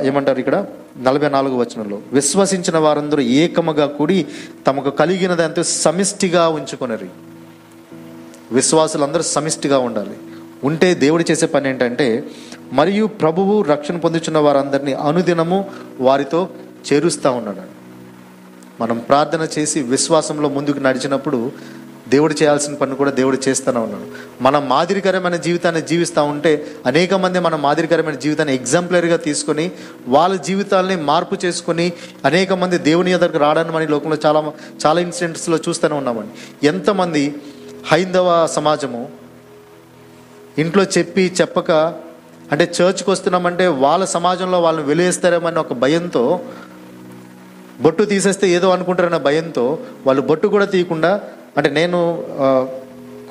ఏమంటారు ఇక్కడ? నలభై నాలుగు వచనంలో విశ్వసించిన వారందరూ ఏకముగా కూడి తమకు కలిగినదంతా సమిష్టిగా ఉంచుకొనరి. విశ్వాసులందరూ సమిష్టిగా ఉండాలి. ఉంటే దేవుడు చేసే పని ఏంటంటే మరియు ప్రభువు రక్షణ పొందుచున్న వారందరినీ అనుదినము వారితో చేరుస్తూ ఉన్నాడు. మనం ప్రార్థన చేసి విశ్వాసంలో ముందుకు నడిచినప్పుడు దేవుడు చేయాల్సిన పని కూడా దేవుడు చేస్తూనే ఉన్నాడు. మన మాదిరికరమైన జీవితాన్ని జీవిస్తూ ఉంటే అనేక మంది మన మాదిరికరమైన జీవితాన్ని ఎగ్జాంపులరీగా తీసుకొని వాళ్ళ జీవితాలని మార్పు చేసుకొని అనేక మంది దేవుని ఎదురుకు రావడానికి మన లోకంలో చాలా చాలా ఇన్సిడెంట్స్లో చూస్తూనే ఉన్నామండి. ఎంతమంది హైందవ సమాజము ఇంట్లో చెప్పి చెప్పక అంటే చర్చ్కి వస్తున్నామంటే వాళ్ళ సమాజంలో వాళ్ళని వెలివేస్తారేమని ఒక భయంతో బొట్టు తీసేస్తే ఏదో అనుకుంటారన్న భయంతో వాళ్ళు బొట్టు కూడా తీయకుండా అంటే నేను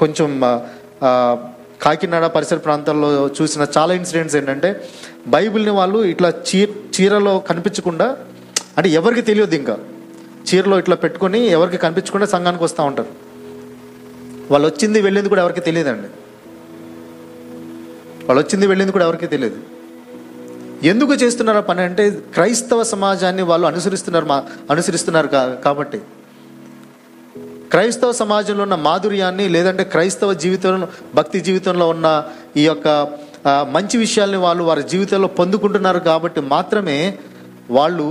కొంచెం కాకినాడ పరిసర ప్రాంతాల్లో చూసిన చాలా ఇన్సిడెంట్స్ ఏంటంటే బైబిల్ని వాళ్ళు ఇట్లా చీ చీరలో కనిపించకుండా అంటే ఎవరికి తెలియదు ఇంకా. చీరలో ఇట్లా పెట్టుకొని ఎవరికి కనిపించకుండా సంఘానికి వస్తూ ఉంటారు. వాళ్ళు వచ్చింది వెళ్ళింది కూడా ఎవరికి తెలియదండి. వాళ్ళు వచ్చింది వెళ్ళింది కూడా ఎవరికి తెలియదు. ఎందుకు చేస్తున్నారు పని అంటే క్రైస్తవ సమాజాన్ని వాళ్ళు అనుసరిస్తున్నారు మా అనుసరిస్తున్నారు కాబట్టి. క్రైస్తవ సమాజంలో ఉన్న మాధుర్యాన్ని లేదంటే క్రైస్తవ జీవితంలో భక్తి జీవితంలో ఉన్న ఈ యొక్క మంచి విషయాల్ని వాళ్ళు వారి జీవితంలో పొందుకుంటున్నారు కాబట్టి మాత్రమే వాళ్ళు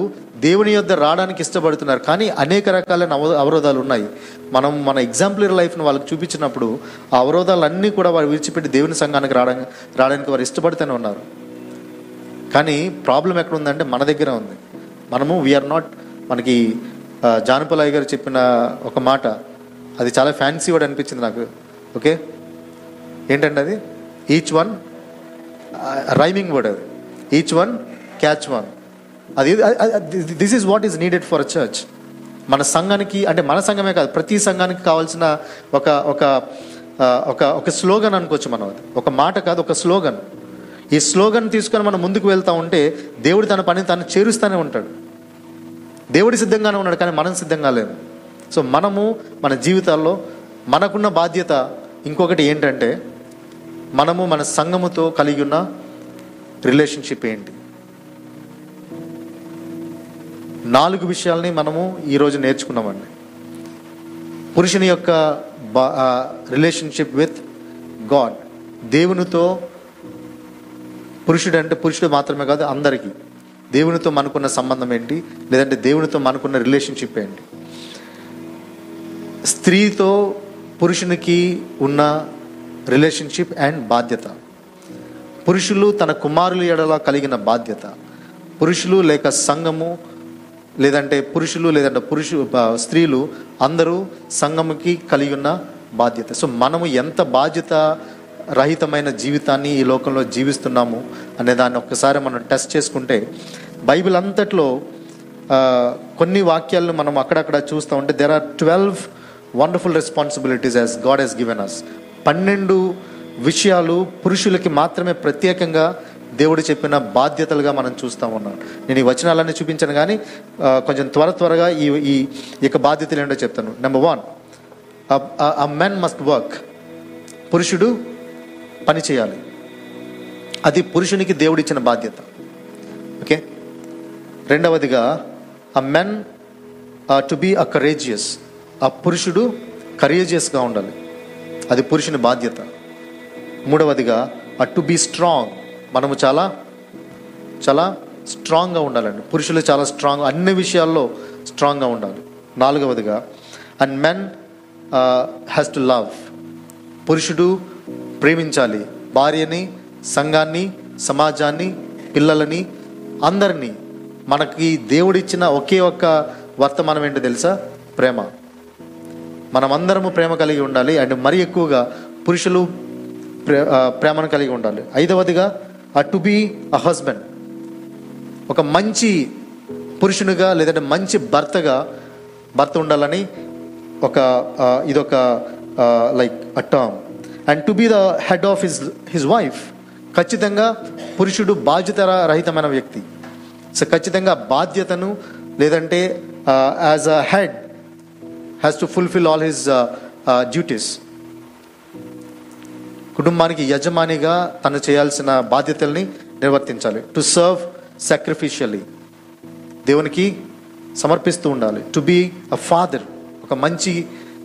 దేవుని యొద్ద రావడానికి ఇష్టపడుతున్నారు. కానీ అనేక రకాలైన అవ అవరోధాలు ఉన్నాయి. మనం మన ఎగ్జాంపులర్ లైఫ్ని వాళ్ళకి చూపించినప్పుడు ఆ అవరోధాలన్నీ కూడా వారు విడిచిపెట్టి దేవుని సంఘానికి రావడానికి రావడానికి వారు ఇష్టపడుతూనే ఉన్నారు. కానీ ప్రాబ్లం ఎక్కడ ఉందంటే మన దగ్గర ఉంది. మనము వీఆర్ నాట్ మనకి జానపలాయ్ గారు చెప్పిన ఒక మాట అది చాలా ఫ్యాన్సీ వర్డ్ అనిపించింది నాకు. ఓకే ఏంటంటే అది? ఈచ్ వన్ రైమింగ్ వర్డ్ అది. ఈచ్ వన్ క్యాచ్ వన్ అది this is what is needed for a church మన సంఘానికి అంటే మన సంఘమే కాదు ప్రతి సంఘానికి కావాల్సిన ఒక ఒక uh, ఒక ఒక స్లోగన్ అనుకోవచ్చు మనం అది. ఒక మాట కాదు ఒక స్లోగన్ ఈ స్లోగన్ తీసుకొని మనం ముందుకు వెళ్తా ఉంటే దేవుడు తన పని తను చేరుస్తూనే ఉంటాడు. దేవుడి సిద్ధంగానే ఉన్నాడు కానీ మనం సిద్ధంగా లేము. సో మనము మన జీవితాల్లో మనకున్న బాధ్యత ఇంకొకటి ఏంటంటే మనము మన సంఘముతో కలిగి ఉన్న రిలేషన్షిప్ ఏంటి? నాలుగు విషయాల్ని మనము ఈరోజు నేర్చుకున్నామండి. పురుషుని యొక్క రిలేషన్షిప్ విత్ గాడ్. దేవునితో పురుషుడు అంటే పురుషుడు మాత్రమే కాదు అందరికీ. దేవునితో మనకున్న సంబంధం ఏంటి? లేదంటే దేవునితో మనకున్న రిలేషన్షిప్ ఏంటి? స్త్రీతో పురుషునికి ఉన్న రిలేషన్షిప్ అండ్ బాధ్యత. పురుషులు తన కుమారుల ఎడల కలిగిన బాధ్యత. పురుషులు లేక సంఘము లేదంటే పురుషులు లేదంటే పురుషు స్త్రీలు అందరూ సంఘముకి కలిగి ఉన్న బాధ్యత. సో మనము ఎంత బాధ్యత రహితమైన జీవితాన్ని ఈ లోకంలో జీవిస్తున్నాము అనే దాన్ని ఒక్కసారి మనం టెస్ట్ చేసుకుంటే బైబిల్ అంతట్లో కొన్ని వాక్యాలను మనం అక్కడక్కడ చూస్తూ ఉంటే there are twelve wonderful responsibilities as God he's given us పన్నెండు విషయాలు పురుషులకి మాత్రమే ప్రత్యేకంగా దేవుడు చెప్పిన బాధ్యతలుగా మనం చూస్తూ ఉన్నాం. నేను ఈ వచనాలన్నీ చూపించాను కానీ కొంచెం త్వర త్వరగా ఈ ఈ ఈ యొక్క బాధ్యతలు ఏంటో చెప్తాను. Number one a men must work పురుషుడు పని చేయాలి. అది పురుషునికి దేవుడిచ్చిన బాధ్యత. ఓకే రెండవదిగా a men to be a courageous ఆ పురుషుడు కరేజియస్గా ఉండాలి. అది పురుషుని బాధ్యత. మూడవదిగా అ టు బీ స్ట్రాంగ్ మనము చాలా చాలా స్ట్రాంగ్గా ఉండాలండి. పురుషులు చాలా స్ట్రాంగ్ అన్ని విషయాల్లో స్ట్రాంగ్గా ఉండాలి. నాలుగవదిగా and men has to love పురుషుడు ప్రేమించాలి. భార్యని సంఘాన్ని సమాజాన్ని పిల్లలని అందరినీ. మనకి దేవుడిచ్చిన ఒకే ఒక్క వర్తమానం ఏంటో తెలుసా? ప్రేమ. మనమందరము ప్రేమ కలిగి ఉండాలి. అండ్ మరీ ఎక్కువగా పురుషులు ప్రే ప్రేమను కలిగి ఉండాలి. ఐదవదిగా టు బీ అ హస్బెండ్ ఒక మంచి పురుషునిగా లేదంటే మంచి భర్తగా భర్త ఉండాలని ఒక ఇదొక like a term and to be the head of his his wife ఖచ్చితంగా పురుషుడు బాధ్యత రహితమైన వ్యక్తి. సో ఖచ్చితంగా బాధ్యతను లేదంటే as a head has to fulfil all his duties కుటుంబానికి యజమానిగా తను చేయాల్సిన బాధ్యతల్ని నిర్వర్తించాలి. టు సర్వ్ సాక్రిఫిషియలీ దేవునికి సమర్పిస్తూ ఉండాలి. టు బీ అ ఫాదర్ ఒక మంచి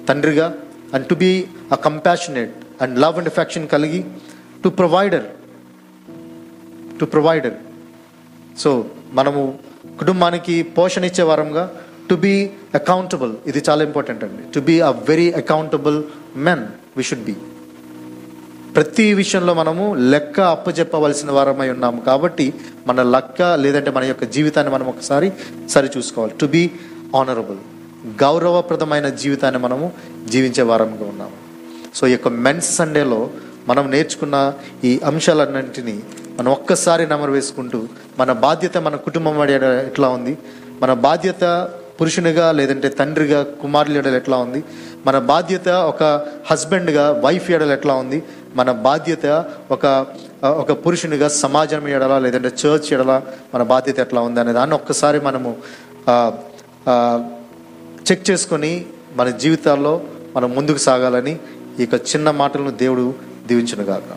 తండ్రిగా and to be a compassionate and love and affection కలిగి to provider to provider so మనము కుటుంబానికి పోషణ ఇచ్చే వారంగా టు బీ అకౌంటబుల్ ఇది చాలా ఇంపార్టెంట్ అండి. To be a very accountable men we should be ప్రతి విషయంలో మనము లెక్క అప్పచెప్పవలసిన వారమై ఉన్నాము కాబట్టి మన లెక్క లేదంటే మన యొక్క జీవితాన్ని మనం ఒకసారి సరి చూసుకోవాలి టు బీ ఆనరబుల్ గౌరవప్రదమైన జీవితాన్ని మనము జీవించే వారంగా ఉన్నాము. సో ఈ యొక్క మెన్స్ సండేలో మనం నేర్చుకున్న ఈ అంశాలన్నింటినీ మనం ఒక్కసారి నెమరు వేసుకుంటూ మన బాధ్యత మన కుటుంబం ఎడల ఎట్లా ఉంది? మన బాధ్యత పురుషునిగా లేదంటే తండ్రిగా కుమారుల ఎడలు ఎట్లా ఉంది? మన బాధ్యత ఒక హస్బెండ్గా వైఫ్ ఎడలు ఎట్లా ఉంది? మన బాధ్యత ఒక ఒక పురుషునిగా సమాజం ఎడలా లేదంటే చర్చ్ ఎడలా మన బాధ్యత ఎట్లా ఉంది అనే దాన్ని ఒక్కసారి మనము చెక్ చేసుకొని మన జీవితాల్లో మనం ముందుకు సాగాలని ఈ యొక్క చిన్న మాటలను దేవుడు దీవించునుగాక.